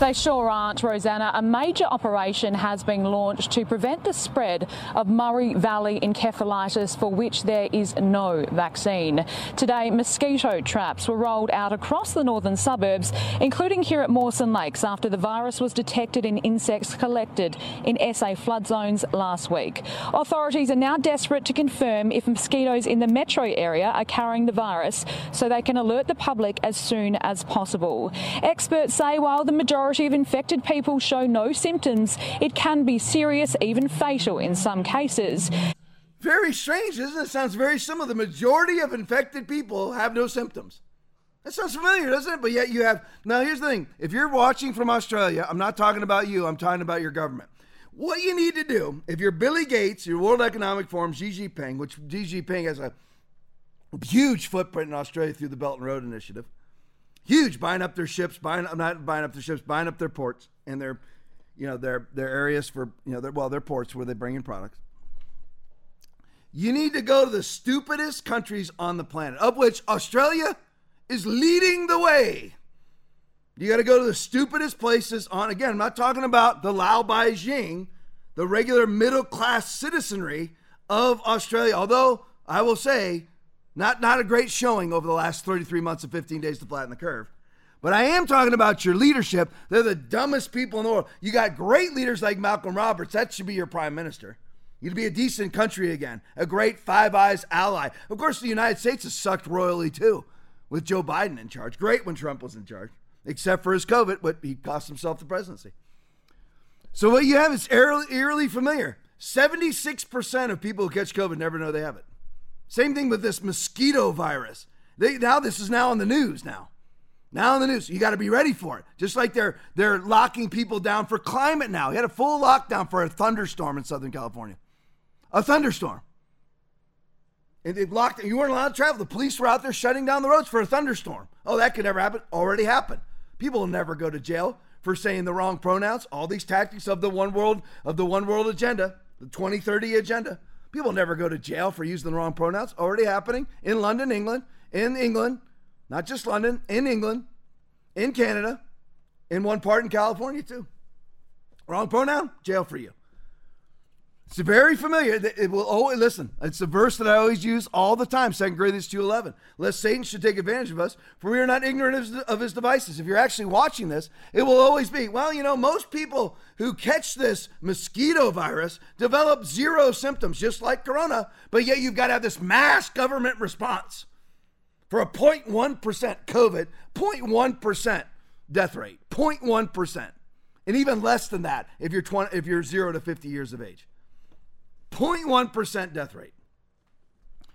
They sure aren't, Rosanna. A major operation has been launched to prevent the spread of Murray Valley encephalitis, for which there is no vaccine. Today, mosquito traps were rolled out across the northern suburbs, including here at Mawson Lakes, after the virus was detected in insects collected in SA flood zones last week. Authorities are now desperate to confirm if mosquitoes in the metro area are carrying the virus so they can alert the public as soon as possible. Experts say while the majority majority of infected people show no symptoms, it can be serious, even fatal in some cases. Very strange, isn't it? Sounds very similar. The majority of infected people have no symptoms. That sounds familiar, doesn't it? But yet you have. Now, here's the thing if you're watching from Australia, I'm not talking about you, I'm talking about your government. What you need to do, if you're Billy Gates, your World Economic Forum, Xi Jinping, which Xi Jinping has a huge footprint in Australia through the Belt and Road Initiative, huge buying up their ships, buying I'm not buying up their ships, buying up their ports and their, you know, their their areas for you know their well their ports where they bring in products. You need to go to the stupidest countries on the planet, of which Australia is leading the way. You got to go to the stupidest places on. Again, I'm not talking about the laobaixing, the regular middle class citizenry of Australia. Although I will say not, not a great showing over the last 33 months and 15 days to flatten the curve. But I am talking about your leadership. They're the dumbest people in the world. You got great leaders like Malcolm Roberts. That should be your prime minister. You'd be a decent country again, a great Five Eyes ally. Of course, the United States has sucked royally too, with Joe Biden in charge. Great when Trump was in charge, except for his COVID, but he cost himself the presidency. So what you have is eerily familiar. 76% of people who catch COVID never know they have it. Same thing with this mosquito virus. They, now this is now on the news now. Now in the news, you got to be ready for it. Just like they're they're locking people down for climate now. You had a full lockdown for a thunderstorm in Southern California. A thunderstorm. And they locked you weren't allowed to travel. The police were out there shutting down the roads for a thunderstorm. Oh, that could never happen. Already happened. People will never go to jail for saying the wrong pronouns. All these tactics of the one world of the one world agenda, the 2030 agenda. People never go to jail for using the wrong pronouns. Already happening in London, England, in England, not just London, in England, in Canada, in one part in California too. Wrong pronoun, jail for you. It's very familiar. It will oh listen. It's a verse that I always use all the time. Second Corinthians two eleven. Lest Satan should take advantage of us, for we are not ignorant of his, of his devices. If you're actually watching this, it will always be. Well, you know, most people who catch this mosquito virus develop zero symptoms, just like corona. But yet you've got to have this mass government response for a 0.1% COVID, 0.1% death rate, 0.1%. And even less than that if you're 20, if you're 0 to 50 years of age. 0.1% death rate.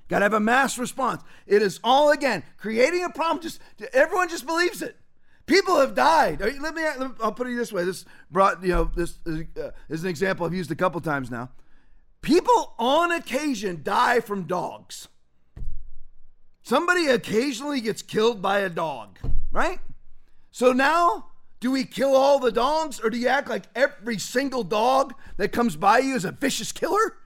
Got to have a mass response. It is all again creating a problem. Just everyone just believes it. People have died. Let me. I'll put it this way. This brought you know this uh, is an example I've used a couple times now. People on occasion die from dogs. Somebody occasionally gets killed by a dog, right? So now, do we kill all the dogs, or do you act like every single dog that comes by you is a vicious killer?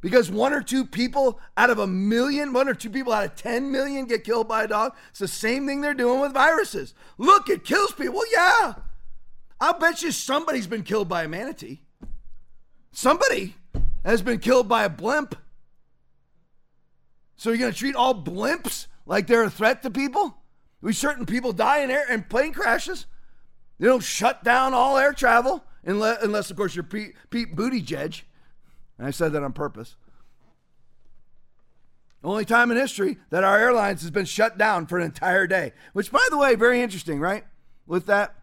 Because one or two people out of a million, one or two people out of 10 million get killed by a dog. It's the same thing they're doing with viruses. Look, it kills people. Yeah. I'll bet you somebody's been killed by a manatee. Somebody has been killed by a blimp. So you're going to treat all blimps like they're a threat to people? We certain people die in air and plane crashes. They don't shut down all air travel unless, unless of course, you're Pete, Pete Buttigieg. And I said that on purpose. Only time in history that our airlines has been shut down for an entire day. Which, by the way, very interesting, right? With that,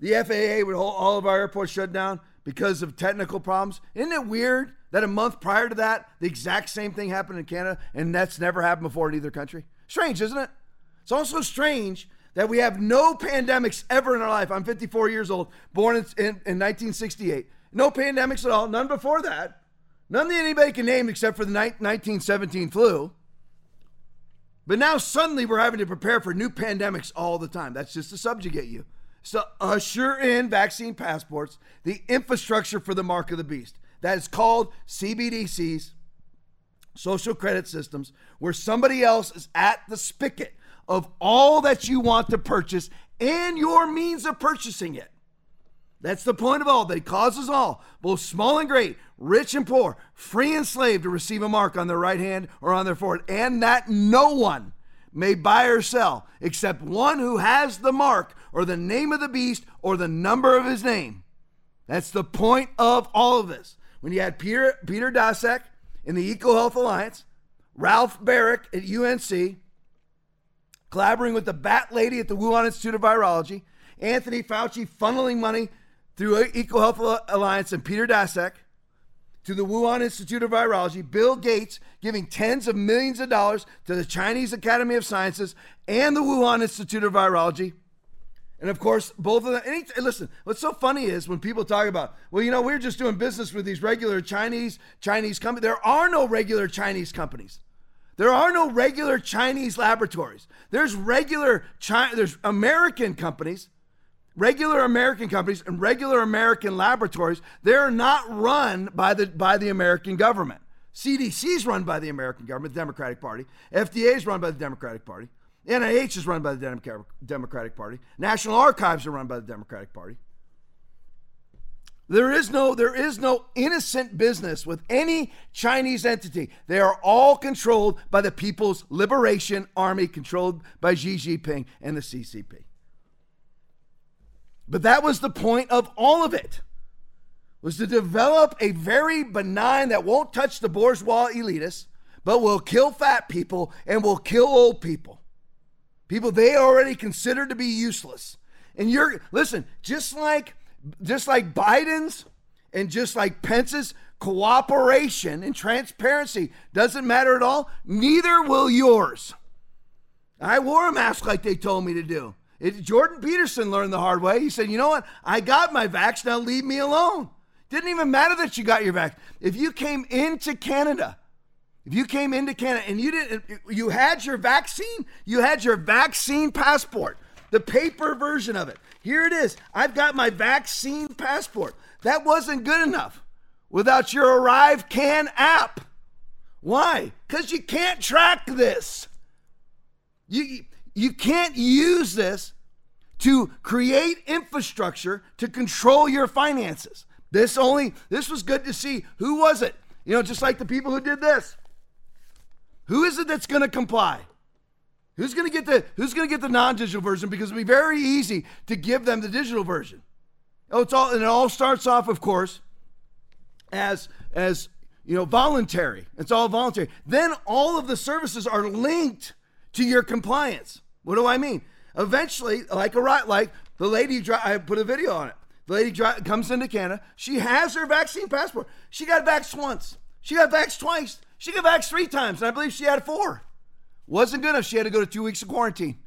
the FAA would hold all of our airports shut down because of technical problems. Isn't it weird that a month prior to that, the exact same thing happened in Canada, and that's never happened before in either country? Strange, isn't it? It's also strange that we have no pandemics ever in our life. I'm 54 years old, born in, in, in 1968. No pandemics at all, none before that. None that anybody can name except for the 1917 flu. But now suddenly we're having to prepare for new pandemics all the time. That's just to subjugate you. So usher in vaccine passports, the infrastructure for the mark of the beast. That is called CBDCs, social credit systems, where somebody else is at the spigot of all that you want to purchase and your means of purchasing it. That's the point of all that causes all, both small and great, rich and poor, free and slave, to receive a mark on their right hand or on their forehead, and that no one may buy or sell except one who has the mark or the name of the beast or the number of his name. That's the point of all of this. When you had Peter Peter in the EcoHealth Alliance, Ralph Baric at UNC, collaborating with the Bat Lady at the Wuhan Institute of Virology, Anthony Fauci funneling money through EcoHealth Alliance and Peter Daszak to the Wuhan Institute of Virology, Bill Gates giving tens of millions of dollars to the Chinese Academy of Sciences and the Wuhan Institute of Virology. And of course, both of them. Listen, what's so funny is when people talk about, well, you know, we're just doing business with these regular Chinese Chinese companies. There are no regular Chinese companies. There are no regular Chinese laboratories. There's regular China. There's American companies regular American companies and regular American laboratories, they're not run by the by the American government. CDC is run by the American government, the Democratic Party. FDA is run by the Democratic Party. NIH is run by the Democratic Party. National Archives are run by the Democratic Party. There is no there is no innocent business with any Chinese entity. They are all controlled by the People's Liberation Army controlled by Xi Jinping and the CCP. But that was the point of all of it. Was to develop a very benign that won't touch the bourgeois elitists, but will kill fat people and will kill old people. People they already consider to be useless. And you're listen, just like just like Biden's and just like Pence's cooperation and transparency doesn't matter at all, neither will yours. I wore a mask like they told me to do. It, Jordan Peterson learned the hard way. He said, you know what? I got my vax. Now leave me alone. Didn't even matter that you got your vax. If you came into Canada, if you came into Canada and you didn't, you had your vaccine, you had your vaccine passport, the paper version of it. Here it is. I've got my vaccine passport. That wasn't good enough without your ArriveCAN app. Why? Because you can't track this. You, you can't use this to create infrastructure to control your finances. This only this was good to see. Who was it? You know, just like the people who did this. Who is it that's going to comply? Who's going to get the Who's going to get the non-digital version? Because it'll be very easy to give them the digital version. Oh, it's all and it all starts off, of course, as as you know, voluntary. It's all voluntary. Then all of the services are linked to your compliance. What do I mean? Eventually, like a right, like the lady, I put a video on it. The lady comes into Canada. She has her vaccine passport. She got vaxxed once. She got vaxxed twice. She got vaxxed three times, and I believe she had four. Wasn't good enough. She had to go to two weeks of quarantine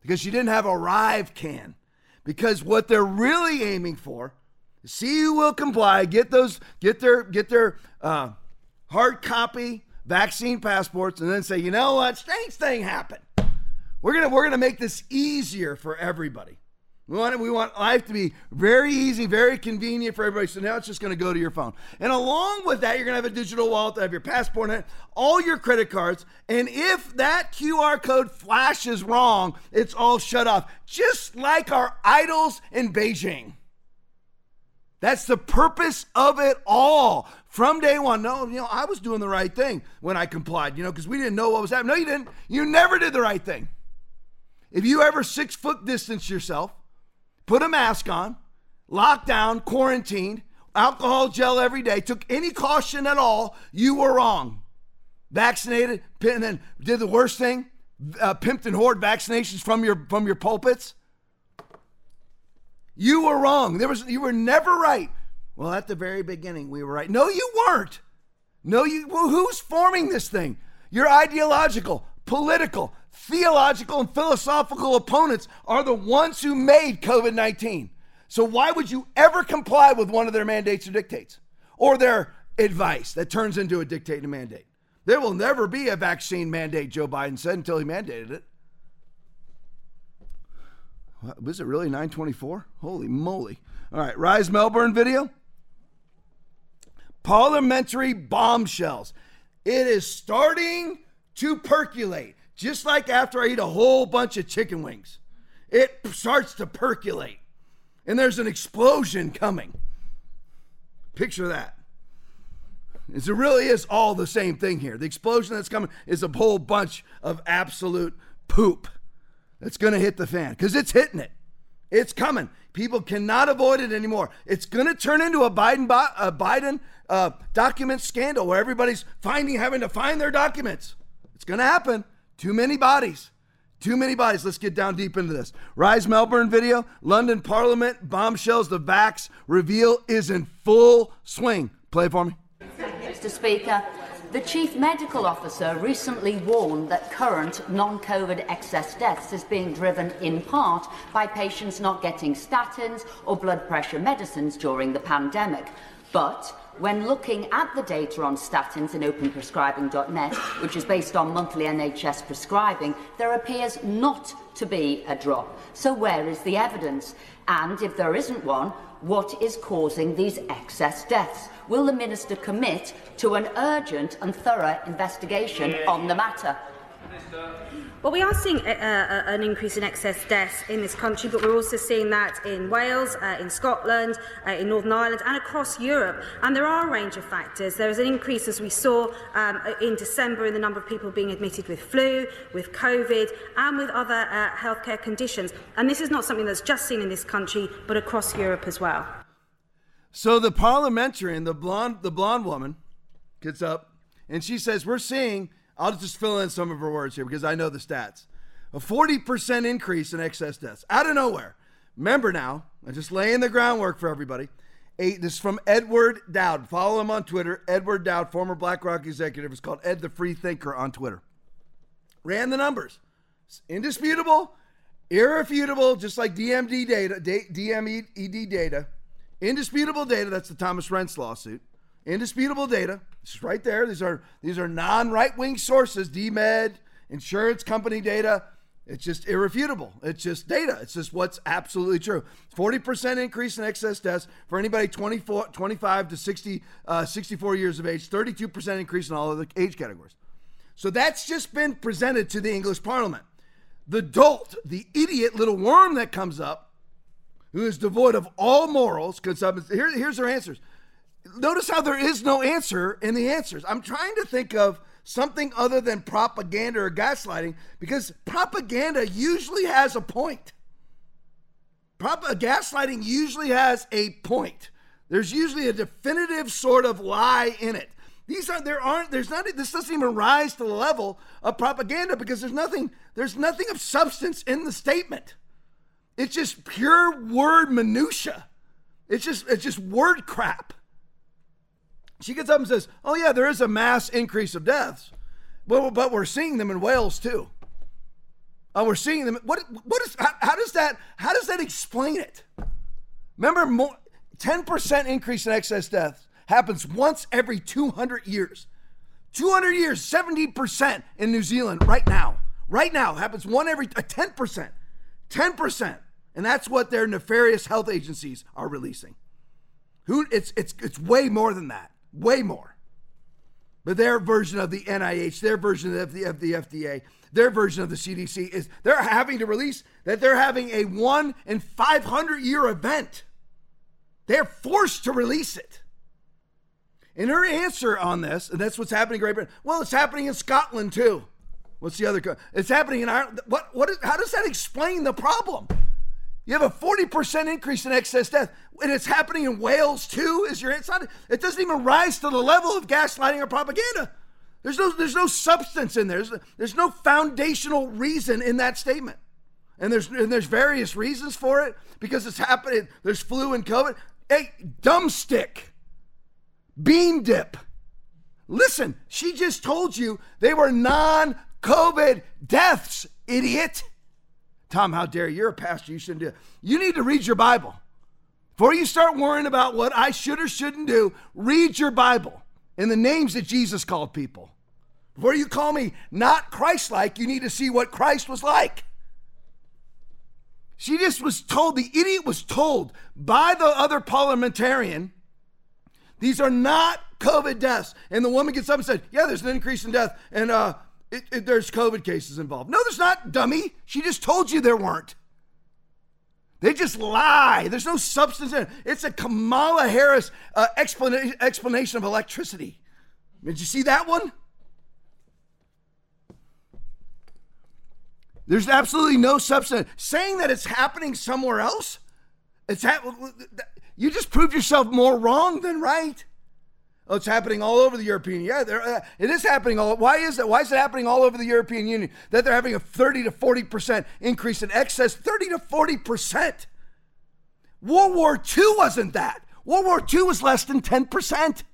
because she didn't have ArriveCAN. Because what they're really aiming for, see who will comply, get those, get their, get their uh, hard copy vaccine passports, and then say, you know what, strange thing happened. We're gonna we're gonna make this easier for everybody. We want we want life to be very easy, very convenient for everybody. So now it's just going to go to your phone. And along with that, you're going to have a digital wallet that have your passport in it, all your credit cards, and if that QR code flashes wrong, it's all shut off. Just like our idols in Beijing. That's the purpose of it all from day one. No, you know, I was doing the right thing when I complied, you know, because we didn't know what was happening. No, you didn't. You never did the right thing. If you ever six foot distance yourself, put a mask on, locked down, quarantined, alcohol gel every day, took any caution at all, you were wrong. Vaccinated, and then did the worst thing, uh, pimped and hoard vaccinations from your from your pulpits. You were wrong. There was you were never right. Well, at the very beginning, we were right. No, you weren't. No, you. Well, who's forming this thing? Your ideological, political, theological, and philosophical opponents are the ones who made COVID 19. So why would you ever comply with one of their mandates or dictates or their advice that turns into a dictate and a mandate? There will never be a vaccine mandate, Joe Biden said, until he mandated it. Was it really 924? Holy moly. All right, Rise Melbourne video. Parliamentary bombshells. It is starting to percolate, just like after I eat a whole bunch of chicken wings. It starts to percolate, and there's an explosion coming. Picture that. It really is all the same thing here. The explosion that's coming is a whole bunch of absolute poop that's going to hit the fan because it's hitting it. It's coming. People cannot avoid it anymore. It's going to turn into a Biden a Biden uh, document scandal where everybody's finding having to find their documents. It's going to happen. Too many bodies. Too many bodies. Let's get down deep into this. Rise Melbourne video. London Parliament bombshells. The vax reveal is in full swing. Play for me. Mr. Speaker, the Chief Medical Officer recently warned that current non COVID excess deaths is being driven in part by patients not getting statins or blood pressure medicines during the pandemic. But when looking at the data on statins in openprescribing.net, which is based on monthly NHS prescribing, there appears not to be a drop. So, where is the evidence? And if there isn't one, what is causing these excess deaths? Will the Minister commit to an urgent and thorough investigation on the matter? Well, we are seeing a, a, an increase in excess deaths in this country, but we're also seeing that in Wales, uh, in Scotland, uh, in Northern Ireland, and across Europe. And there are a range of factors. There is an increase, as we saw um, in December, in the number of people being admitted with flu, with COVID, and with other uh, healthcare conditions. And this is not something that's just seen in this country, but across Europe as well. So the parliamentarian, the blonde, the blonde woman, gets up and she says, "We're seeing." I'll just fill in some of her words here because I know the stats. A 40% increase in excess deaths out of nowhere. Remember now, I'm just laying the groundwork for everybody. Eight, this is from Edward Dowd. Follow him on Twitter. Edward Dowd, former BlackRock executive, is called Ed the Free Thinker on Twitter. Ran the numbers. It's indisputable, irrefutable, just like DMD data, DMED data. Indisputable data. That's the Thomas Renz lawsuit. Indisputable data. This is right there. These are these are non-right wing sources. DMED, insurance company data. It's just irrefutable. It's just data. It's just what's absolutely true. 40% increase in excess deaths for anybody 24, 25 to 60, uh, 64 years of age. 32% increase in all of the age categories. So that's just been presented to the English Parliament. The dolt, the idiot little worm that comes up, who is devoid of all morals, because here, here's their answers notice how there is no answer in the answers. I'm trying to think of something other than propaganda or gaslighting because propaganda usually has a point. Prop- uh, gaslighting usually has a point. There's usually a definitive sort of lie in it. These are there aren't there's not this doesn't even rise to the level of propaganda because there's nothing there's nothing of substance in the statement. It's just pure word minutia. It's just it's just word crap. She gets up and says, "Oh yeah, there is a mass increase of deaths, but but we're seeing them in Wales too. Oh, we're seeing them. What what is how, how does that how does that explain it? Remember, more ten percent increase in excess deaths happens once every 200 years. 200 years, 70% in New Zealand right now. Right now happens one every a 10%. 10%. And that's what their nefarious health agencies are releasing. Who it's it's it's way more than that. Way more. But their version of the NIH, their version of the, of the FDA, their version of the CDC is they're having to release that they're having a one in 500 year event. They're forced to release it. And her answer on this, and that's what's happening in Great Britain. Well, it's happening in Scotland too. What's the other? It's happening in Ireland. What? What is? How does that explain the problem? You have a forty percent increase in excess death, and it's happening in Wales too. Is your? Not. It doesn't even rise to the level of gaslighting or propaganda. There's no. There's no substance in there. There's, there's no foundational reason in that statement. And there's and there's various reasons for it because it's happening. There's flu and COVID. Hey, dumb stick. Bean dip. Listen, she just told you they were non COVID deaths, idiot. Tom, how dare you? You're a pastor. You shouldn't do it. You need to read your Bible. Before you start worrying about what I should or shouldn't do, read your Bible and the names that Jesus called people. Before you call me not Christ like, you need to see what Christ was like. She just was told, the idiot was told by the other parliamentarian these are not COVID deaths. And the woman gets up and said, Yeah, there's an increase in death, and uh, it, it, there's COVID cases involved. No, there's not, dummy. She just told you there weren't. They just lie. There's no substance in it. It's a Kamala Harris uh, explanation, explanation of electricity. Did you see that one? There's absolutely no substance. Saying that it's happening somewhere else, it's happening you just proved yourself more wrong than right. Oh, it's happening all over the European Union. Yeah, uh, it is happening all. Why is it? Why is it happening all over the European Union? That they're having a 30 to 40 percent increase in excess. 30 to 40 percent. World War II wasn't that. World War II was less than 10 percent.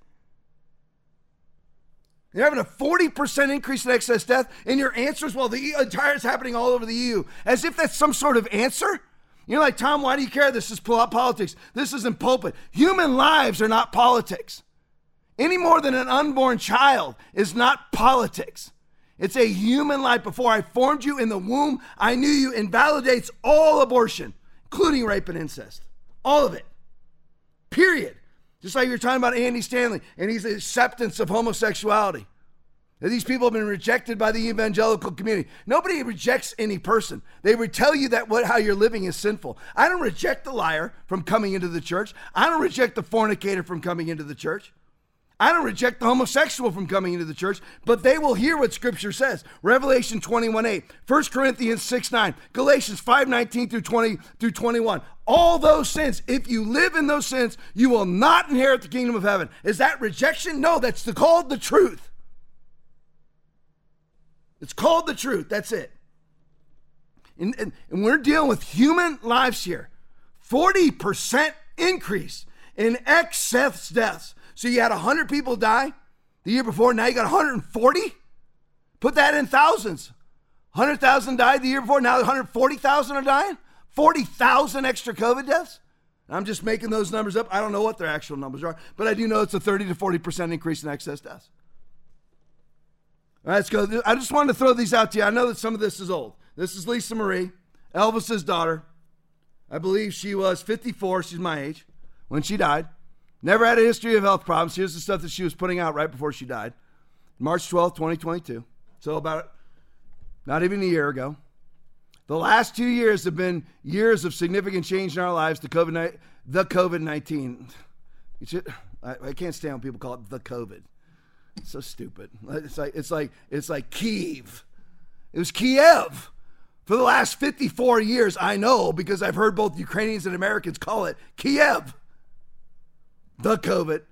You're having a 40% increase in excess death, and your answer is, well, the entire is happening all over the EU. As if that's some sort of answer. You're like, Tom, why do you care? This is politics. This isn't pulpit. Human lives are not politics. Any more than an unborn child is not politics. It's a human life. Before I formed you in the womb, I knew you invalidates all abortion, including rape and incest. All of it. Period. Just like you're talking about Andy Stanley and his acceptance of homosexuality. These people have been rejected by the evangelical community. Nobody rejects any person. They would tell you that what how you're living is sinful. I don't reject the liar from coming into the church. I don't reject the fornicator from coming into the church. I don't reject the homosexual from coming into the church, but they will hear what scripture says. Revelation 21 8, 1 Corinthians 6 9, Galatians 5 19 through 20 through 21. All those sins, if you live in those sins, you will not inherit the kingdom of heaven. Is that rejection? No, that's the, called the truth. It's called the truth. That's it. And, and, and we're dealing with human lives here. 40% increase in excess deaths. So you had 100 people die the year before, now you got 140? Put that in thousands. 100,000 died the year before, now 140,000 are dying? 40,000 extra COVID deaths? I'm just making those numbers up. I don't know what their actual numbers are, but I do know it's a 30 to 40% increase in excess deaths. All right, let's go. I just wanted to throw these out to you. I know that some of this is old. This is Lisa Marie, Elvis's daughter. I believe she was 54. She's my age when she died. Never had a history of health problems. Here's the stuff that she was putting out right before she died. March 12th, 2022. So about not even a year ago. The last two years have been years of significant change in our lives. The COVID, the COVID 19. I, I can't stand when people call it the COVID. It's so stupid. It's like it's like it's like Kiev. It was Kiev. For the last 54 years, I know because I've heard both Ukrainians and Americans call it Kiev. The COVID.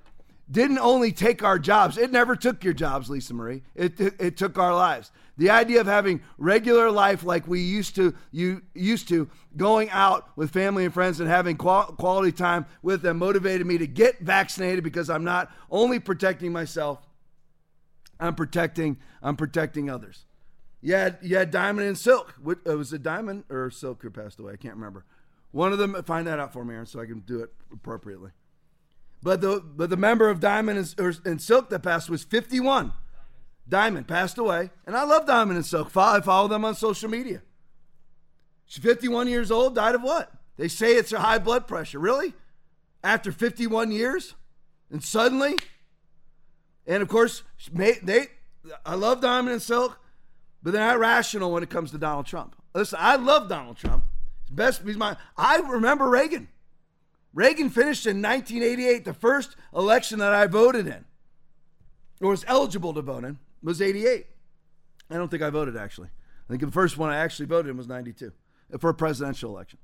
didn't only take our jobs, it never took your jobs, Lisa Marie. It, it, it, took our lives. The idea of having regular life like we used to, you used to, going out with family and friends and having qual- quality time with them motivated me to get vaccinated because I'm not only protecting myself, I'm protecting, I'm protecting others. You had Diamond and Silk. Uh, was it Diamond or Silk who passed away? I can't remember. One of them, find that out for me, Aaron, so I can do it appropriately. But the but the member of Diamond and, or, and Silk that passed was 51. Diamond passed away, and I love Diamond and Silk. I follow them on social media. She's 51 years old. Died of what? They say it's her high blood pressure. Really? After 51 years, and suddenly, and of course, they. I love Diamond and Silk, but they're not rational when it comes to Donald Trump. Listen, I love Donald Trump. He's Best, he's my. I remember Reagan. Reagan finished in 1988. The first election that I voted in, or was eligible to vote in, was 88. I don't think I voted actually. I think the first one I actually voted in was 92 for a presidential election,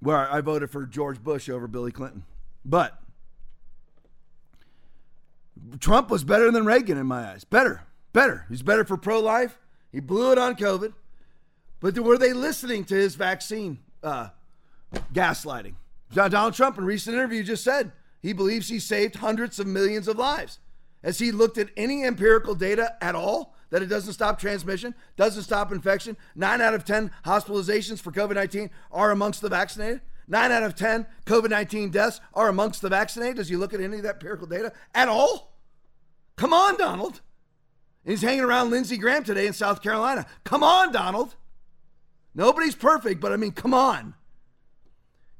where I voted for George Bush over Billy Clinton. But Trump was better than Reagan in my eyes. Better, better. He's better for pro life. He blew it on COVID. But were they listening to his vaccine uh, gaslighting? Donald Trump, in recent interview, just said he believes he saved hundreds of millions of lives. Has he looked at any empirical data at all that it doesn't stop transmission, doesn't stop infection? Nine out of 10 hospitalizations for COVID 19 are amongst the vaccinated. Nine out of 10 COVID 19 deaths are amongst the vaccinated. Does he look at any of that empirical data at all? Come on, Donald. he's hanging around Lindsey Graham today in South Carolina. Come on, Donald. Nobody's perfect, but I mean, come on.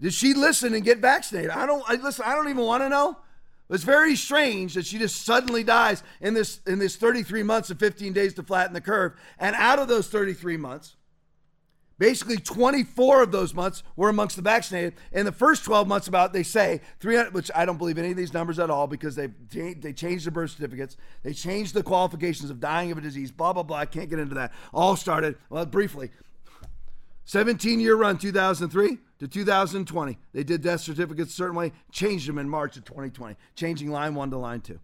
Did she listen and get vaccinated? I don't. I listen. I don't even want to know. It's very strange that she just suddenly dies in this in this 33 months and 15 days to flatten the curve. And out of those 33 months, basically 24 of those months were amongst the vaccinated. In the first 12 months, about they say 300, which I don't believe any of these numbers at all because they they changed the birth certificates, they changed the qualifications of dying of a disease. Blah blah blah. I can't get into that. All started well briefly. 17 year run 2003 to 2020. They did death certificates a certain way, changed them in March of 2020, changing line one to line two.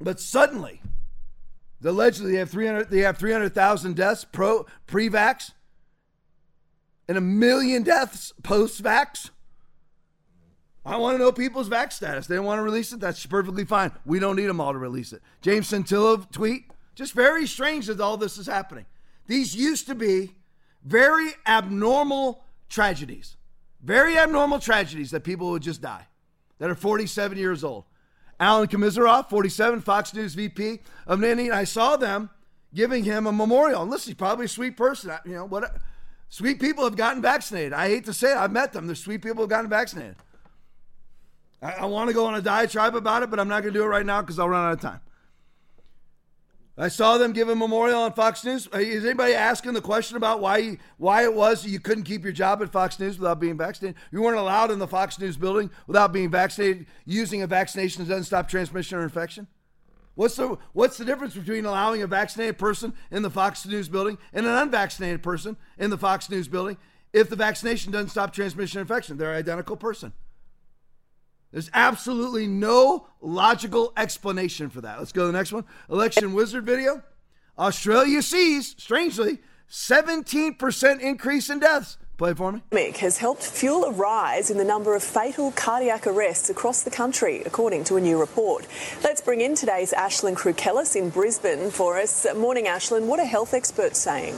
But suddenly, allegedly they have 300 they have 300,000 deaths pro pre-vax and a million deaths post-vax. I want to know people's vax status. They don't want to release it. That's perfectly fine. We don't need them all to release it. James Centillo tweet. Just very strange that all this is happening. These used to be very abnormal tragedies, very abnormal tragedies that people would just die that are 47 years old. Alan Komissaroff, 47, Fox News VP of Nanny. I saw them giving him a memorial. And listen, he's probably a sweet person. You know, what sweet people have gotten vaccinated. I hate to say it, I've met them. They're sweet people have gotten vaccinated. I, I want to go on a diatribe about it, but I'm not going to do it right now because I'll run out of time. I saw them give a memorial on Fox News. Is anybody asking the question about why why it was you couldn't keep your job at Fox News without being vaccinated? You weren't allowed in the Fox News building without being vaccinated, using a vaccination that doesn't stop transmission or infection? What's the what's the difference between allowing a vaccinated person in the Fox News building and an unvaccinated person in the Fox News building if the vaccination doesn't stop transmission or infection? They're an identical person. There's absolutely no logical explanation for that. Let's go to the next one. Election Wizard video. Australia sees, strangely, 17% increase in deaths. Play for me. Has helped fuel a rise in the number of fatal cardiac arrests across the country, according to a new report. Let's bring in today's Ashlyn Krukellis in Brisbane for us. Morning, Ashlyn. What are health experts saying?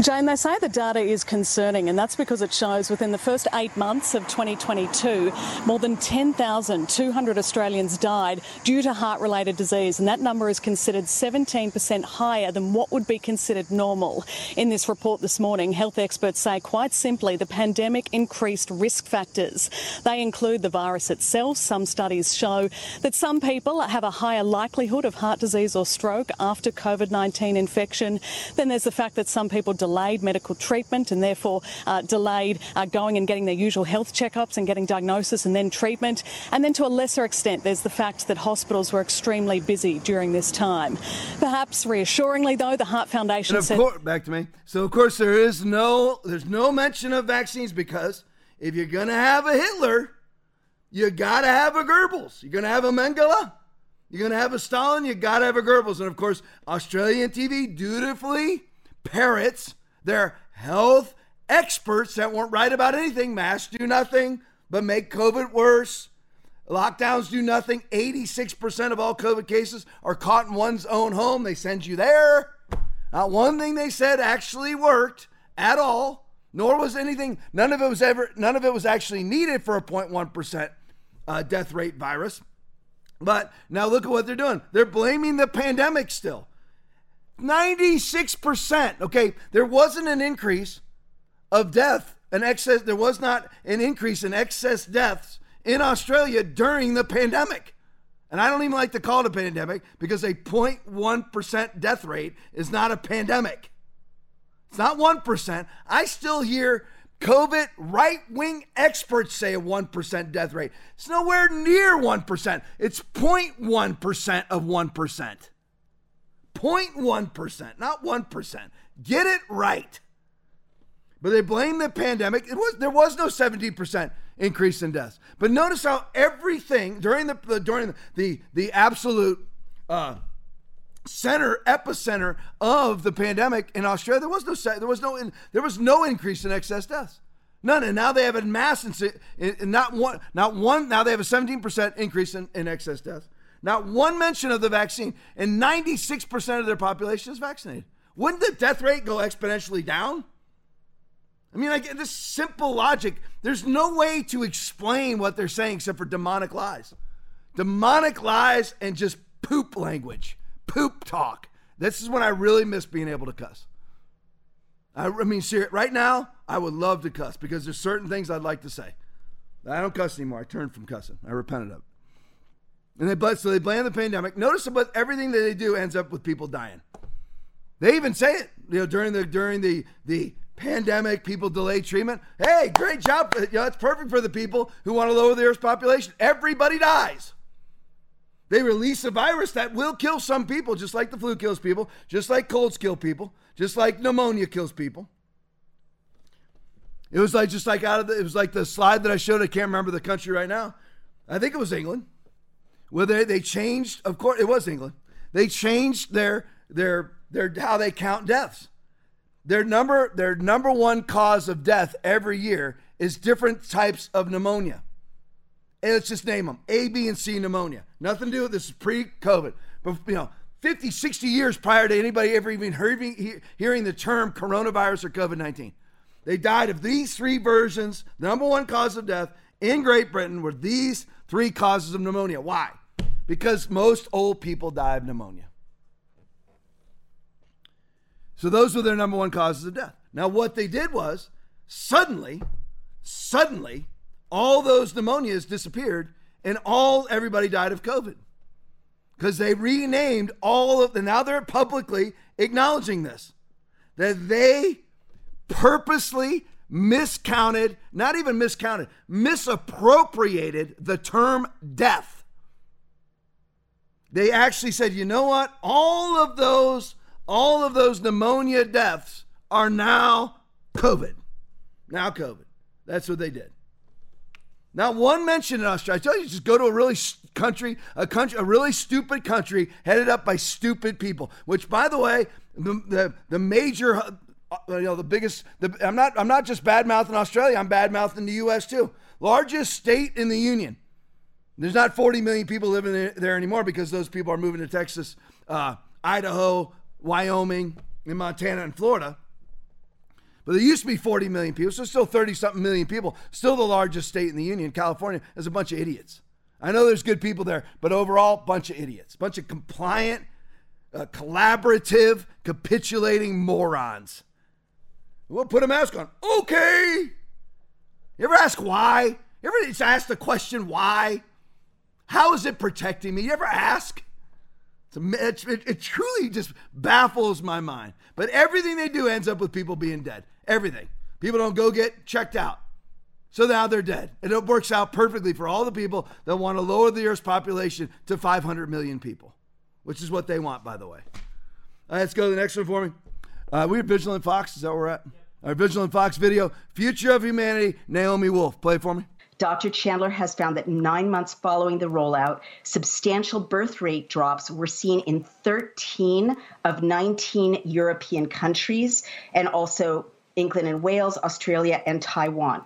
Jane, they say the data is concerning, and that's because it shows within the first eight months of 2022, more than 10,200 Australians died due to heart related disease, and that number is considered 17% higher than what would be considered normal. In this report this morning, health experts say quite simply the pandemic increased risk factors. They include the virus itself. Some studies show that some people have a higher likelihood of heart disease or stroke after COVID 19 infection. Then there's the fact that some people delayed medical treatment and therefore uh, delayed uh, going and getting their usual health checkups and getting diagnosis and then treatment. And then to a lesser extent, there's the fact that hospitals were extremely busy during this time. Perhaps reassuringly, though, the Heart Foundation and of said. Course, back to me. So, of course, there is no, there's no mention of vaccines because if you're going to have a Hitler, you got to have a Goebbels. You're going to have a Mengele. You're going to have a Stalin. You got to have a Goebbels. And of course, Australian TV dutifully parrots their health experts that weren't right about anything. Masks do nothing but make COVID worse. Lockdowns do nothing. 86% of all COVID cases are caught in one's own home. They send you there. Not one thing they said actually worked at all, nor was anything, none of it was ever, none of it was actually needed for a 0.1% uh, death rate virus. But now look at what they're doing. They're blaming the pandemic still. 96%. Okay, there wasn't an increase of death, an excess, there was not an increase in excess deaths in Australia during the pandemic. And I don't even like to call it a pandemic because a 0.1% death rate is not a pandemic. It's not 1%. I still hear COVID right wing experts say a 1% death rate. It's nowhere near 1%. It's 0.1% of 1%. 0.1%, not 1%. Get it right. But they blame the pandemic. It was there was no 17% increase in deaths. But notice how everything during the, during the the, the absolute uh, center epicenter of the pandemic in Australia, there was no there was no there was no increase in excess deaths. None. And now they have a mass in, not one not one now they have a 17% increase in, in excess deaths. Not one mention of the vaccine, and 96% of their population is vaccinated. Wouldn't the death rate go exponentially down? I mean, like this simple logic. There's no way to explain what they're saying except for demonic lies. Demonic lies and just poop language, poop talk. This is when I really miss being able to cuss. I, I mean, ser- right now, I would love to cuss because there's certain things I'd like to say. I don't cuss anymore. I turned from cussing. I repented of it. And they blame, so they blame the pandemic. Notice about everything that they do ends up with people dying. They even say it, you know, during the during the the pandemic, people delay treatment. Hey, great job. You know, it's perfect for the people who want to lower the Earth's population. Everybody dies. They release a virus that will kill some people, just like the flu kills people, just like colds kill people, just like pneumonia kills people. It was like just like out of the, it was like the slide that I showed. I can't remember the country right now. I think it was England. Where they, they changed, of course, it was England. They changed their their their how they count deaths. Their number, their number one cause of death every year is different types of pneumonia. And let's just name them A, B, and C pneumonia. Nothing to do with this is pre-COVID. But you know, 50, 60 years prior to anybody ever even hearing, hearing the term coronavirus or COVID-19. They died of these three versions. The number one cause of death in Great Britain were these three causes of pneumonia. Why? Because most old people die of pneumonia. So those were their number one causes of death. Now, what they did was suddenly, suddenly, all those pneumonias disappeared and all everybody died of COVID because they renamed all of the now they're publicly acknowledging this that they purposely miscounted, not even miscounted, misappropriated the term death. They actually said, you know what? All of those all of those pneumonia deaths are now COVID. Now COVID. That's what they did. Not one mention in Australia. I tell you, just go to a really country, a country, a really stupid country headed up by stupid people. Which, by the way, the the, the major, you know, the biggest. The, I'm not I'm not just bad mouthing Australia. I'm bad mouthing the U.S. too. Largest state in the union. There's not 40 million people living there anymore because those people are moving to Texas, uh, Idaho, Wyoming, and Montana and Florida. But there used to be 40 million people, so still 30 something million people. Still the largest state in the union. California is a bunch of idiots. I know there's good people there, but overall, bunch of idiots, bunch of compliant, uh, collaborative, capitulating morons. We'll put a mask on. Okay. You ever ask why? You ever just ask the question why? How is it protecting me? You ever ask? It, it, it truly just baffles my mind. But everything they do ends up with people being dead. Everything. People don't go get checked out. So now they're dead. And it works out perfectly for all the people that want to lower the Earth's population to 500 million people, which is what they want, by the way. All right, let's go to the next one for me. Uh, we're Vigilant Fox. Is that where we're at? Our Vigilant Fox video, Future of Humanity, Naomi Wolf. Play for me. Dr. Chandler has found that nine months following the rollout, substantial birth rate drops were seen in 13 of 19 European countries and also England and Wales, Australia, and Taiwan.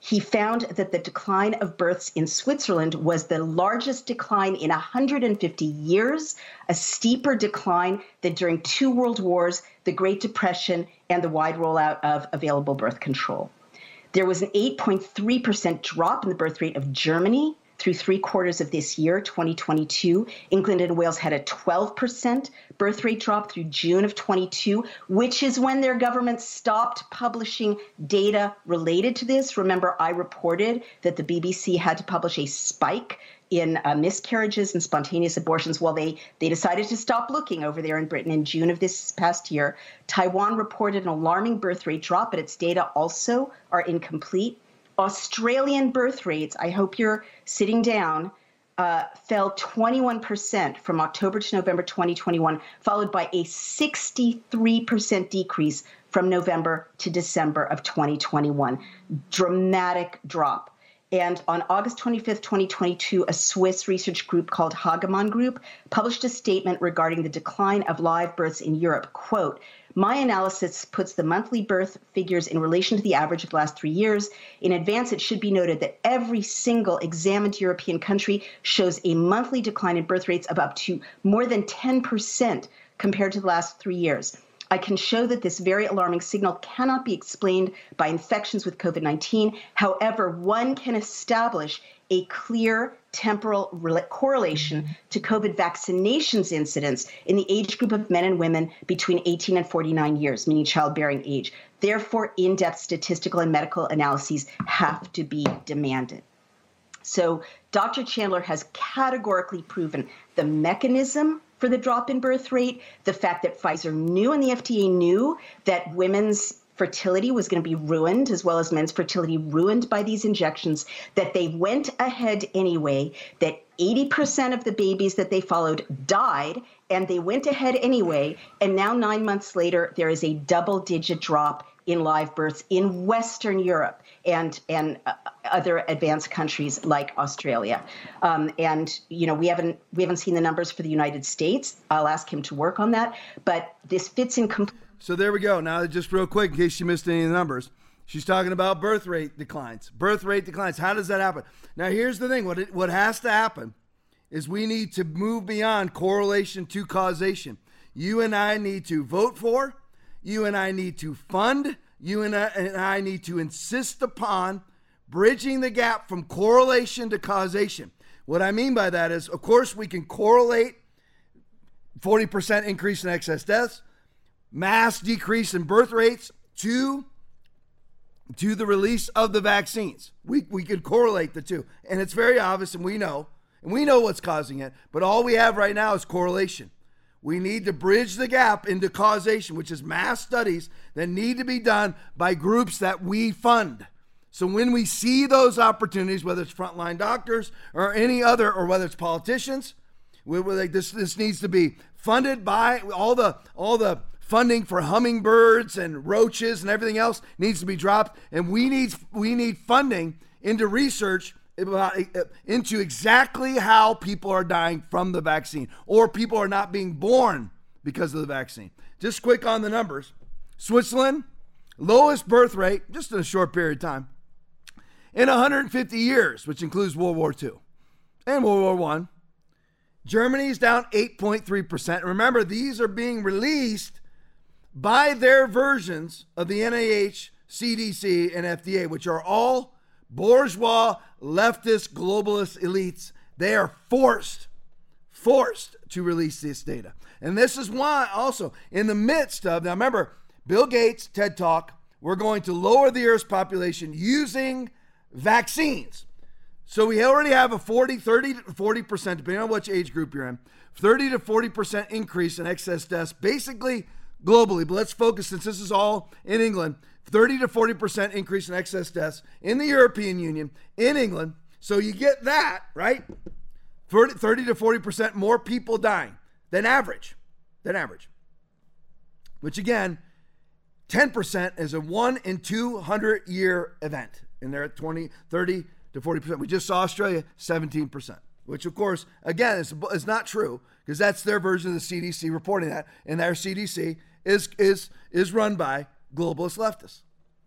He found that the decline of births in Switzerland was the largest decline in 150 years, a steeper decline than during two world wars, the Great Depression, and the wide rollout of available birth control. There was an 8.3% drop in the birth rate of Germany through three quarters of this year, 2022. England and Wales had a 12% birth rate drop through June of 22, which is when their government stopped publishing data related to this. Remember, I reported that the BBC had to publish a spike in uh, miscarriages and spontaneous abortions. Well, they they decided to stop looking over there in Britain in June of this past year. Taiwan reported an alarming birth rate drop, but its data also are incomplete. Australian birth rates, I hope you're sitting down, uh, fell 21% from October to November 2021, followed by a 63% decrease from November to December of 2021. Dramatic drop. And on August 25th, 2022, a Swiss research group called Hagemann Group published a statement regarding the decline of live births in Europe. Quote, my analysis puts the monthly birth figures in relation to the average of the last three years. In advance, it should be noted that every single examined European country shows a monthly decline in birth rates of up to more than 10% compared to the last three years. I can show that this very alarming signal cannot be explained by infections with COVID 19. However, one can establish a clear temporal correlation to COVID vaccinations incidence in the age group of men and women between 18 and 49 years, meaning childbearing age. Therefore, in depth statistical and medical analyses have to be demanded. So, Dr. Chandler has categorically proven the mechanism for the drop in birth rate, the fact that Pfizer knew and the FDA knew that women's fertility was going to be ruined, as well as men's fertility ruined by these injections, that they went ahead anyway, that 80% of the babies that they followed died, and they went ahead anyway. And now, nine months later, there is a double digit drop in live births in Western Europe and and uh, other advanced countries like Australia. Um, and you know we haven't we haven't seen the numbers for the United States. I'll ask him to work on that. But this fits in. completely. So there we go. Now just real quick, in case you missed any of the numbers. She's talking about birth rate declines. Birth rate declines. How does that happen? Now, here's the thing what, it, what has to happen is we need to move beyond correlation to causation. You and I need to vote for, you and I need to fund, you and I, and I need to insist upon bridging the gap from correlation to causation. What I mean by that is, of course, we can correlate 40% increase in excess deaths, mass decrease in birth rates to, to the release of the vaccines. We, we could correlate the two. And it's very obvious, and we know, and we know what's causing it, but all we have right now is correlation. We need to bridge the gap into causation, which is mass studies that need to be done by groups that we fund. So when we see those opportunities, whether it's frontline doctors or any other, or whether it's politicians, we, like this. This needs to be funded by all the all the funding for hummingbirds and roaches and everything else needs to be dropped, and we need we need funding into research uh, into exactly how people are dying from the vaccine or people are not being born because of the vaccine. Just quick on the numbers Switzerland, lowest birth rate, just in a short period of time, in 150 years, which includes World War II and World War I. Germany's down 8.3%. Remember, these are being released by their versions of the NIH, CDC, and FDA, which are all bourgeois, leftist, globalist elites, they are forced, forced to release this data. And this is why, also, in the midst of, now remember, Bill Gates, TED Talk, we're going to lower the Earth's population using vaccines. So we already have a 40, 30 to 40%, depending on which age group you're in, 30 to 40% increase in excess deaths, basically globally. But let's focus, since this is all in England, 30 to 40% increase in excess deaths in the European Union, in England. So you get that, right? 30 to 40% more people dying than average, than average. Which again, 10% is a one in 200 year event. And they're at 20, 30 to 40%. We just saw Australia, 17%, which, of course, again, is, is not true because that's their version of the CDC reporting that. And their CDC is, is, is run by globalist leftists.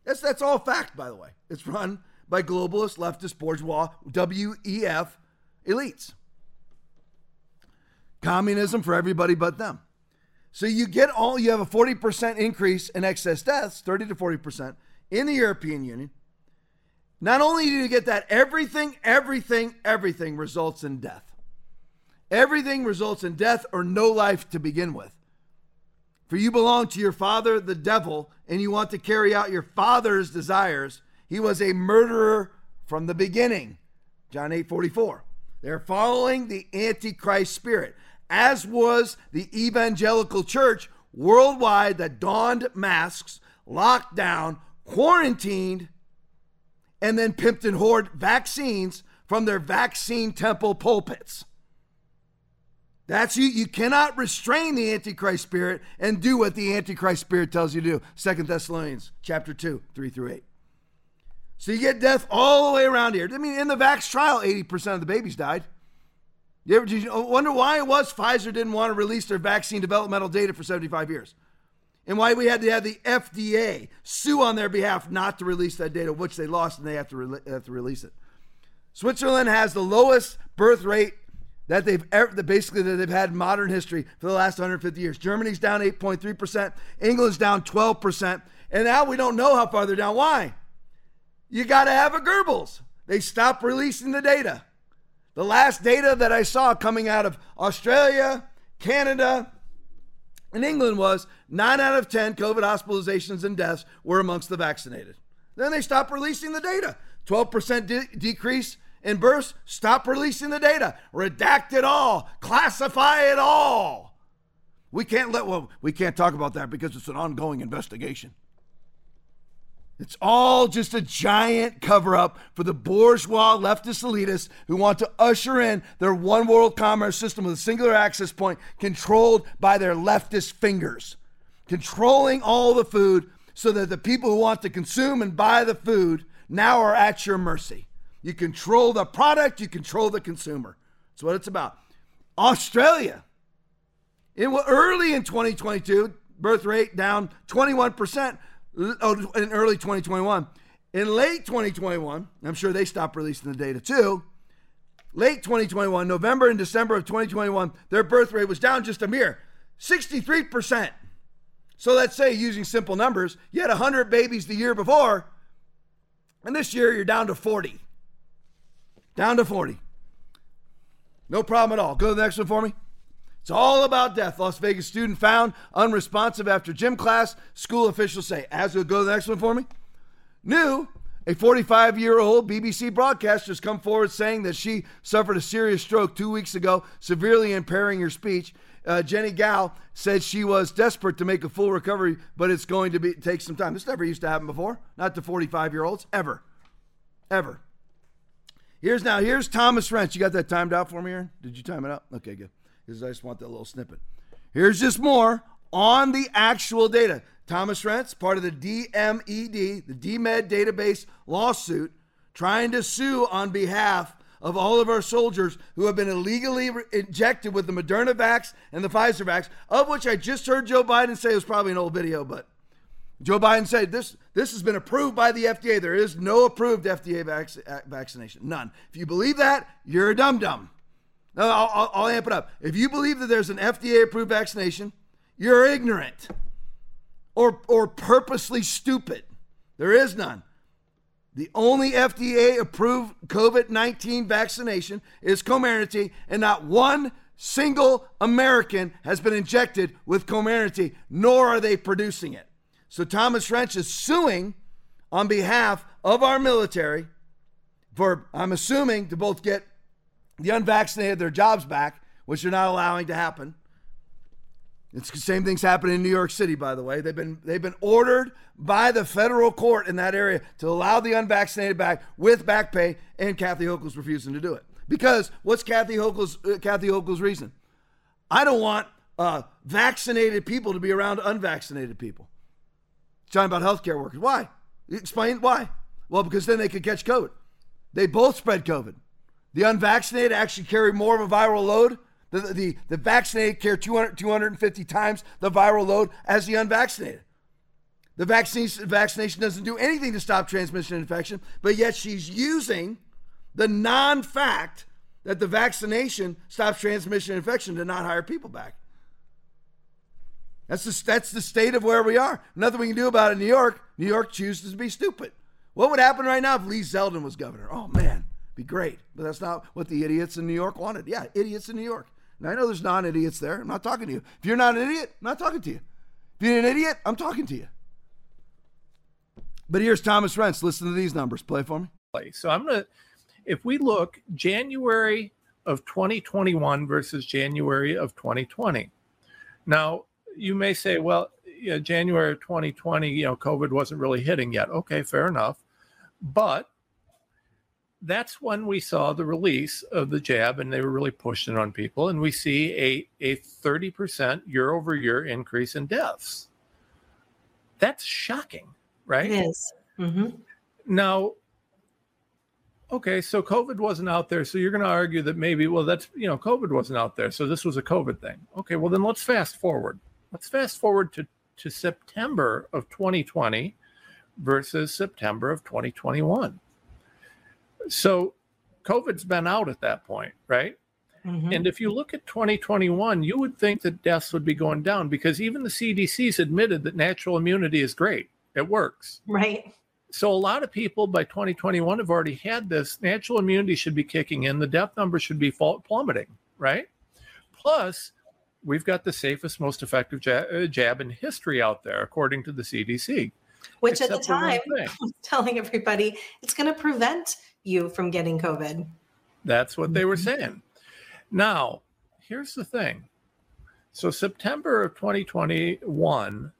That's, that's all fact, by the way. It's run by globalist, leftist, bourgeois, WEF elites. Communism for everybody but them. So you get all, you have a 40% increase in excess deaths, 30 to 40% in the European Union. Not only do you get that, everything, everything, everything results in death. Everything results in death or no life to begin with. For you belong to your father, the devil, and you want to carry out your father's desires. He was a murderer from the beginning. John 8 44. They're following the Antichrist spirit as was the evangelical church worldwide that donned masks, locked down, quarantined, and then pimped and hoard vaccines from their vaccine temple pulpits. That's you. You cannot restrain the Antichrist spirit and do what the Antichrist spirit tells you to do. Second Thessalonians chapter 2, 3 through 8. So you get death all the way around here. I mean, in the vax trial, 80% of the babies died. You ever you uh, wonder why it was Pfizer didn't want to release their vaccine developmental data for 75 years? And why we had to have the FDA sue on their behalf not to release that data, which they lost and they have to, re- have to release it. Switzerland has the lowest birth rate that they've ever, basically that they've had in modern history for the last 150 years. Germany's down 8.3%, England's down 12%, and now we don't know how far they're down. Why? You got to have a Goebbels. They stopped releasing the data. The last data that I saw coming out of Australia, Canada, and England was 9 out of 10 COVID hospitalizations and deaths were amongst the vaccinated. Then they stopped releasing the data. 12% de- decrease in births, stop releasing the data. Redact it all, classify it all. We can't let well, we can't talk about that because it's an ongoing investigation. It's all just a giant cover up for the bourgeois leftist elitists who want to usher in their one world commerce system with a singular access point controlled by their leftist fingers, controlling all the food so that the people who want to consume and buy the food now are at your mercy. You control the product, you control the consumer. That's what it's about. Australia, in early in 2022, birth rate down 21% oh, in early 2021. In late 2021, I'm sure they stopped releasing the data too. Late 2021, November and December of 2021, their birth rate was down just a mere 63%. So let's say, using simple numbers, you had 100 babies the year before, and this year you're down to 40. Down to 40. No problem at all. Go to the next one for me. It's all about death. Las Vegas student found unresponsive after gym class. School officials say. As we go to the next one for me. New, a 45 year old BBC broadcaster has come forward saying that she suffered a serious stroke two weeks ago, severely impairing her speech. Uh, Jenny Gow said she was desperate to make a full recovery, but it's going to be take some time. This never used to happen before, not to 45 year olds, ever, ever. Here's now, here's Thomas Renz. You got that timed out for me, Aaron? Did you time it out? Okay, good because I just want that little snippet. Here's just more on the actual data. Thomas Renz, part of the DMED, the DMED database lawsuit, trying to sue on behalf of all of our soldiers who have been illegally re- injected with the Moderna vax and the Pfizer vax, of which I just heard Joe Biden say it was probably an old video, but Joe Biden said this this has been approved by the FDA. There is no approved FDA vac- uh, vaccination, none. If you believe that, you're a dum dum. No, I'll, I'll, I'll amp it up. If you believe that there's an FDA approved vaccination, you're ignorant or, or purposely stupid. There is none. The only FDA approved COVID 19 vaccination is Comirnaty, and not one single American has been injected with Comirnaty, nor are they producing it. So Thomas Renz is suing on behalf of our military for, I'm assuming, to both get the unvaccinated their jobs back, which they're not allowing to happen. It's the same thing's happening in New York City, by the way. They've been they've been ordered by the federal court in that area to allow the unvaccinated back with back pay, and Kathy Hochul's refusing to do it. Because what's Kathy Hochul's uh, Kathy Hochul's reason? I don't want uh, vaccinated people to be around unvaccinated people. Talking about healthcare workers. Why? Explain why. Well, because then they could catch COVID. They both spread COVID. The unvaccinated actually carry more of a viral load. The, the, the vaccinated carry 200, 250 times the viral load as the unvaccinated. The vaccination, vaccination doesn't do anything to stop transmission and infection, but yet she's using the non fact that the vaccination stops transmission and infection to not hire people back. That's the, that's the state of where we are. Nothing we can do about it in New York. New York chooses to be stupid. What would happen right now if Lee Zeldin was governor? Oh, man, be great. But that's not what the idiots in New York wanted. Yeah, idiots in New York. And I know there's non idiots there. I'm not talking to you. If you're not an idiot, I'm not talking to you. If you're an idiot, I'm talking to you. But here's Thomas Renz. Listen to these numbers. Play for me. So I'm going to, if we look January of 2021 versus January of 2020. Now, you may say, well, you know, January of 2020, you know, COVID wasn't really hitting yet. Okay, fair enough. But that's when we saw the release of the jab and they were really pushing on people. And we see a, a 30% year over year increase in deaths. That's shocking, right? It is. Mm-hmm. Now, okay, so COVID wasn't out there. So you're going to argue that maybe, well, that's, you know, COVID wasn't out there. So this was a COVID thing. Okay, well, then let's fast forward. Let's fast forward to, to September of 2020 versus September of 2021. So COVID's been out at that point, right? Mm-hmm. And if you look at 2021, you would think that deaths would be going down because even the CDC's admitted that natural immunity is great. It works. Right. So a lot of people by 2021 have already had this. Natural immunity should be kicking in. The death number should be plummeting, right? Plus, we've got the safest, most effective jab, jab in history out there, according to the CDC. Which at the time was telling everybody it's going to prevent you from getting COVID. That's what they were mm-hmm. saying. Now, here's the thing. So, September of 2021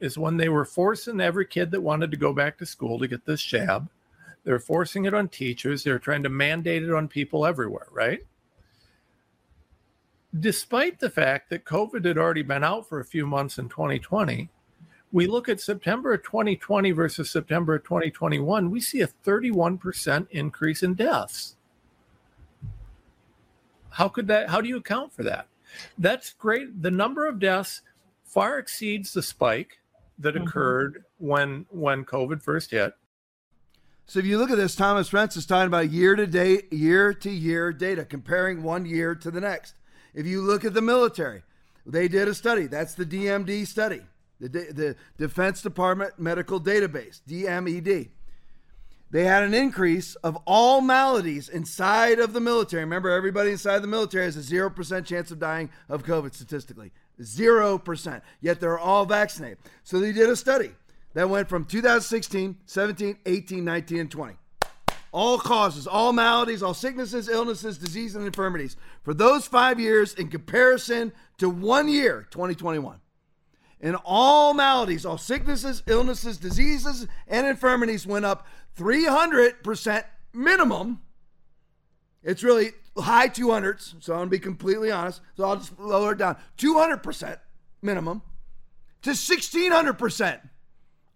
is when they were forcing every kid that wanted to go back to school to get this jab. They're forcing it on teachers. They're trying to mandate it on people everywhere, right? Despite the fact that COVID had already been out for a few months in 2020, we look at September of 2020 versus September of 2021, we see a 31% increase in deaths. How could that, how do you account for that? That's great. The number of deaths far exceeds the spike that mm-hmm. occurred when when COVID first hit. So if you look at this, Thomas Renz is talking about year to date, year to year data, comparing one year to the next. If you look at the military, they did a study. That's the DMD study the, the Defense Department Medical Database, DMED. They had an increase of all maladies inside of the military. Remember, everybody inside the military has a 0% chance of dying of COVID statistically. 0%. Yet they're all vaccinated. So they did a study that went from 2016, 17, 18, 19, and 20. All causes, all maladies, all sicknesses, illnesses, disease, and infirmities for those five years in comparison to one year, 2021 In all maladies, all sicknesses, illnesses, diseases, and infirmities went up 300% minimum. It's really high 200s, so I'm going to be completely honest. So I'll just lower it down 200% minimum to 1600%.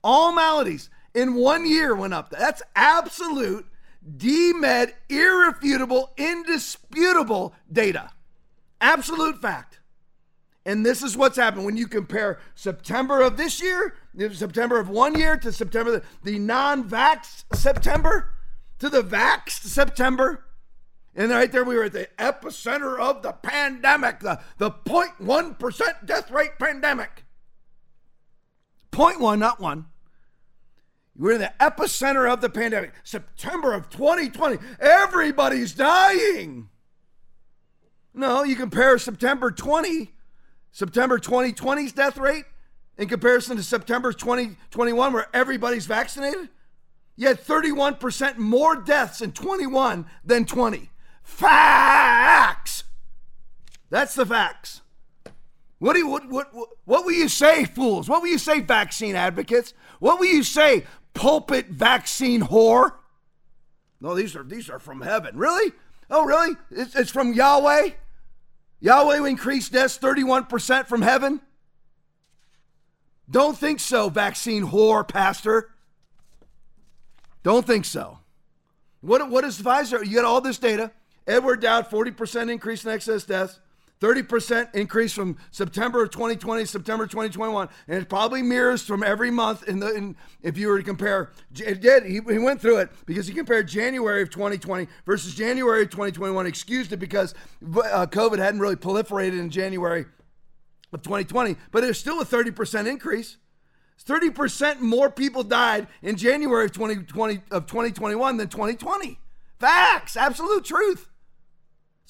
All maladies in one year went up. That's absolute DMED, irrefutable, indisputable data. Absolute fact. And this is what's happened when you compare September of this year, September of one year to September, the non vaxxed September to the vaxxed September. And right there, we were at the epicenter of the pandemic, the, the 0.1% death rate pandemic. 0.1, not one. We're in the epicenter of the pandemic. September of 2020. Everybody's dying. No, you compare September 20 September 2020's death rate in comparison to September 2021, where everybody's vaccinated? You had 31% more deaths in 21 than 20. Facts! That's the facts. What, do you, what, what, what will you say, fools? What will you say, vaccine advocates? What will you say, pulpit vaccine whore? No, these are these are from heaven. Really? Oh, really? It's, it's from Yahweh? Yahweh increased deaths 31% from heaven. Don't think so, vaccine whore pastor. Don't think so. What, what is Pfizer? You got all this data. Edward Dowd, 40% increase in excess deaths. 30% increase from September of 2020 September 2021 and it probably mirrors from every month in the in, if you were to compare. It did. He, he went through it because he compared January of 2020 versus January of 2021 excused it because uh, COVID hadn't really proliferated in January of 2020 but it's still a 30% increase. 30% more people died in January of 2020 of 2021 than 2020 facts. Absolute truth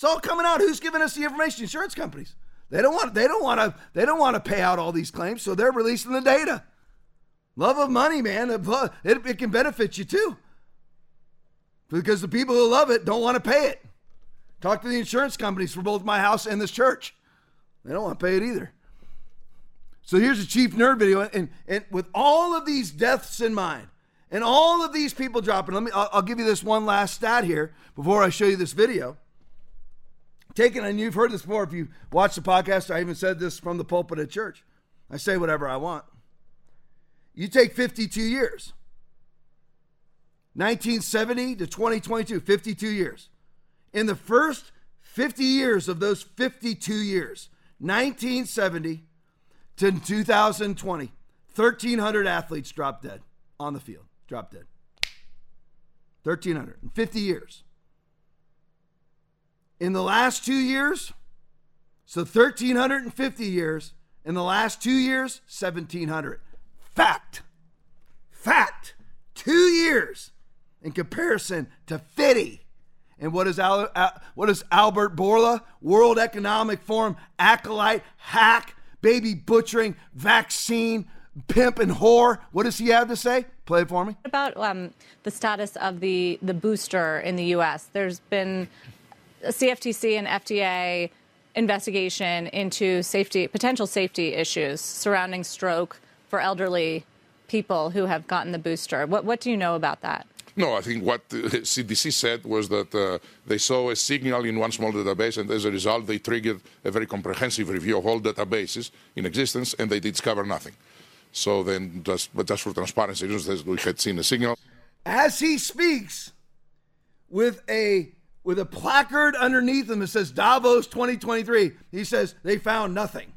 it's all coming out. Who's giving us the information? Insurance companies. They don't want. They don't want to. They don't want to pay out all these claims, so they're releasing the data. Love of money, man. It, it can benefit you too, because the people who love it don't want to pay it. Talk to the insurance companies for both my house and this church. They don't want to pay it either. So here's a chief nerd video, and, and with all of these deaths in mind, and all of these people dropping. Let me. I'll, I'll give you this one last stat here before I show you this video taken, and you've heard this before if you watch the podcast, I even said this from the pulpit at church. I say whatever I want. You take 52 years, 1970 to 2022, 52 years. In the first 50 years of those 52 years, 1970 to 2020, 1,300 athletes dropped dead on the field, dropped dead. 1,300 in 50 years. In the last two years, so 1,350 years. In the last two years, 1,700. Fact. Fact. Two years in comparison to 50. And what is, Al, what is Albert Bourla, World Economic Forum, acolyte, hack, baby butchering, vaccine, pimp, and whore? What does he have to say? Play it for me. About um, the status of the, the booster in the U.S., there's been CFTC and FDA investigation into safety, potential safety issues surrounding stroke for elderly people who have gotten the booster. What, what do you know about that? No, I think what the CDC said was that uh, they saw a signal in one small database, and as a result, they triggered a very comprehensive review of all databases in existence, and they discovered nothing. So then, just, but just for transparency reasons, we had seen a signal. As he speaks, with a with a placard underneath him that says Davos 2023. He says they found nothing.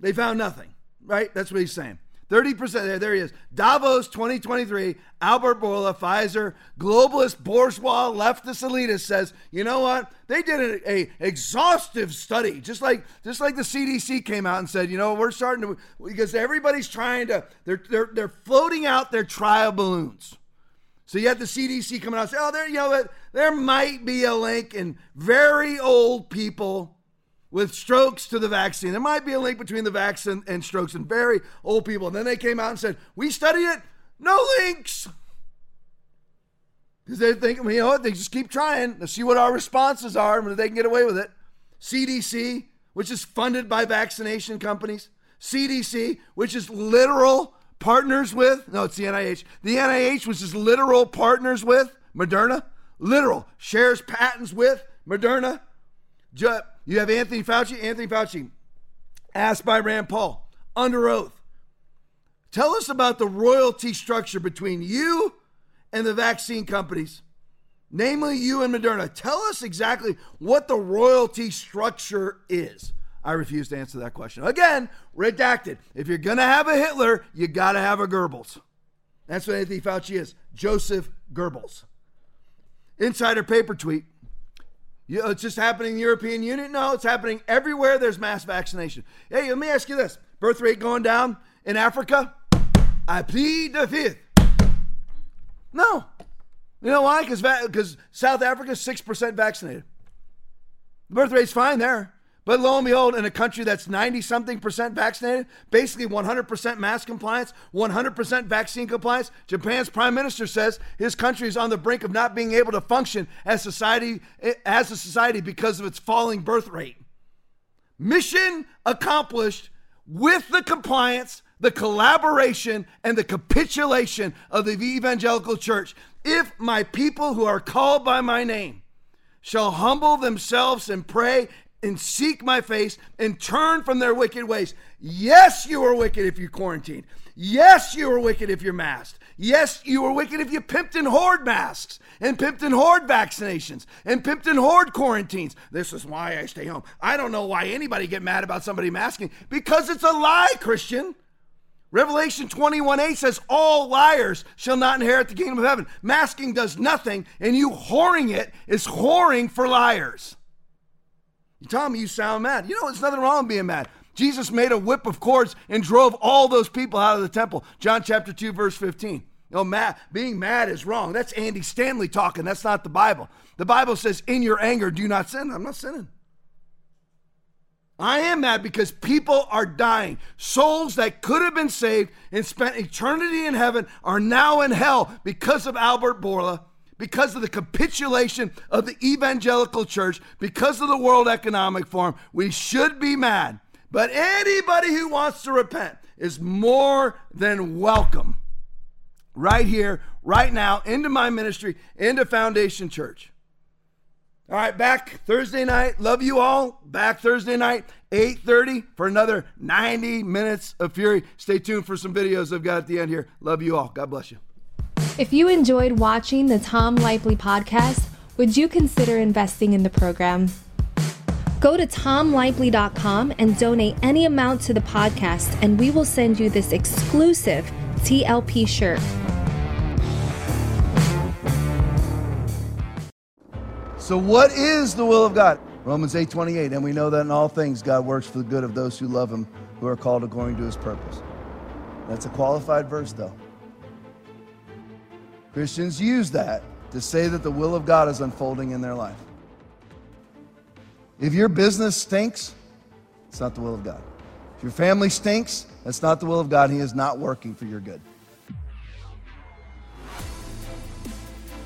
They found nothing, right? That's what he's saying. 30% there, there he is. Davos 2023, Albert Bourla, Pfizer, globalist, bourgeois, leftist elitist says, you know what? They did a, a, exhaustive study, just like just like the CDC came out and said, you know, we're starting to because everybody's trying to they're they're they're floating out their trial balloons. So you have the CDC coming out and say, oh, there, you know, there might be a link in very old people with strokes to the vaccine. There might be a link between the vaccine and strokes in very old people. And then they came out and said, we studied it, no links. Because they think, you know what, they just keep trying to see what our responses are and they can get away with it. CDC, which is funded by vaccination companies. CDC, which is literal partners with, no, it's the NIH. The NIH, which is literal partners with Moderna, literal, shares patents with Moderna. You have Anthony Fauci. Anthony Fauci, asked by Rand Paul, under oath. Tell us about the royalty structure between you and the vaccine companies, namely you and Moderna. Tell us exactly what the royalty structure is. I refuse to answer that question. Again, redacted. If you're going to have a Hitler, you got to have a Goebbels. That's what Anthony Fauci is Joseph Goebbels. Insider paper tweet. You know, it's just happening in the European Union? No, it's happening everywhere there's mass vaccination. Hey, let me ask you this birth rate going down in Africa? I plead the fifth. No. You know why? Because South Africa is 6% vaccinated. The birth rate's fine there. But lo and behold, in a country that's 90 something percent vaccinated, basically 100% mask compliance, 100% vaccine compliance, Japan's prime minister says his country is on the brink of not being able to function as society as a society because of its falling birth rate. Mission accomplished with the compliance, the collaboration, and the capitulation of the evangelical church. If my people who are called by my name shall humble themselves and pray and seek my face and turn from their wicked ways. Yes, you are wicked if you quarantine. Yes, you are wicked if you're masked. Yes, you are wicked if you pimped and hoard masks and pimped and hoard vaccinations and pimped and hoard quarantines. This is why I stay home. I don't know why anybody get mad about somebody masking because it's a lie, Christian. Revelation 21 8 says, All liars shall not inherit the kingdom of heaven. Masking does nothing, and you whoring it is whoring for liars. You you sound mad. You know, there's nothing wrong being mad. Jesus made a whip of cords and drove all those people out of the temple. John chapter 2, verse 15. You know, mad, being mad is wrong. That's Andy Stanley talking. That's not the Bible. The Bible says, in your anger, do not sin. I'm not sinning. I am mad because people are dying. Souls that could have been saved and spent eternity in heaven are now in hell because of Albert Bourla, because of the capitulation of the evangelical church, because of the World Economic Forum. We should be mad. But anybody who wants to repent is more than welcome right here, right now, into my ministry, into Foundation Church. All right, back Thursday night. Love you all. Back Thursday night, 8:30 for another 90 minutes of fury. Stay tuned for some videos I've got at the end here. Love you all. God bless you. If you enjoyed watching the Tom Lively podcast, would you consider investing in the program? Go to tomlively.com and donate any amount to the podcast, and we will send you this exclusive TLP shirt. So what is the will of God? Romans 8:28, and we know that in all things God works for the good of those who love him, who are called according to his purpose. That's a qualified verse though. Christians use that to say that the will of God is unfolding in their life. If your business stinks, it's not the will of God. If your family stinks, that's not the will of God. He is not working for your good.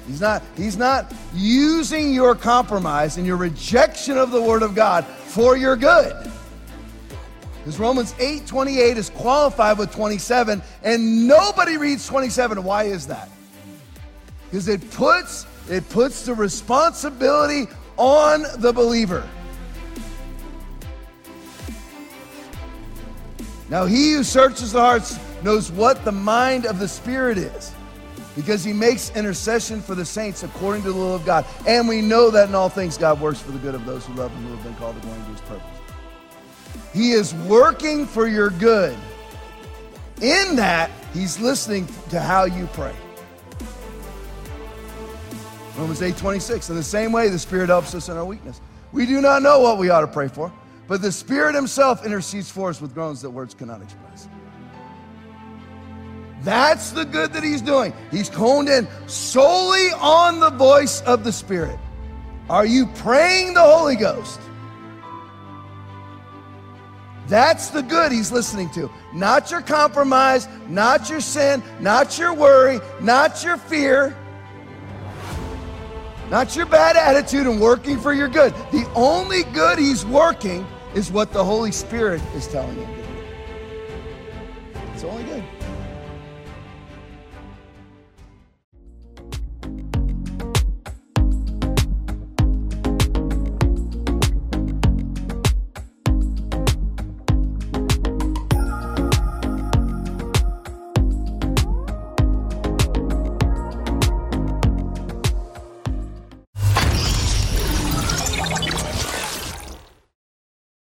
He's not, he's not using your compromise and your rejection of the Word of God for your good. Because Romans 8 28 is qualified with 27, and nobody reads 27. Why is that? Because it puts, it puts the responsibility on the believer. Now, he who searches the hearts knows what the mind of the Spirit is because he makes intercession for the saints according to the will of God. And we know that in all things God works for the good of those who love him who have been called according to his purpose. He is working for your good. In that, he's listening to how you pray. Romans 8 26. In the same way, the Spirit helps us in our weakness. We do not know what we ought to pray for, but the Spirit Himself intercedes for us with groans that words cannot express. That's the good that He's doing. He's honed in solely on the voice of the Spirit. Are you praying the Holy Ghost? That's the good he's listening to. Not your compromise, not your sin, not your worry, not your fear, not your bad attitude and working for your good. The only good he's working is what the Holy Spirit is telling him to do. It's only good.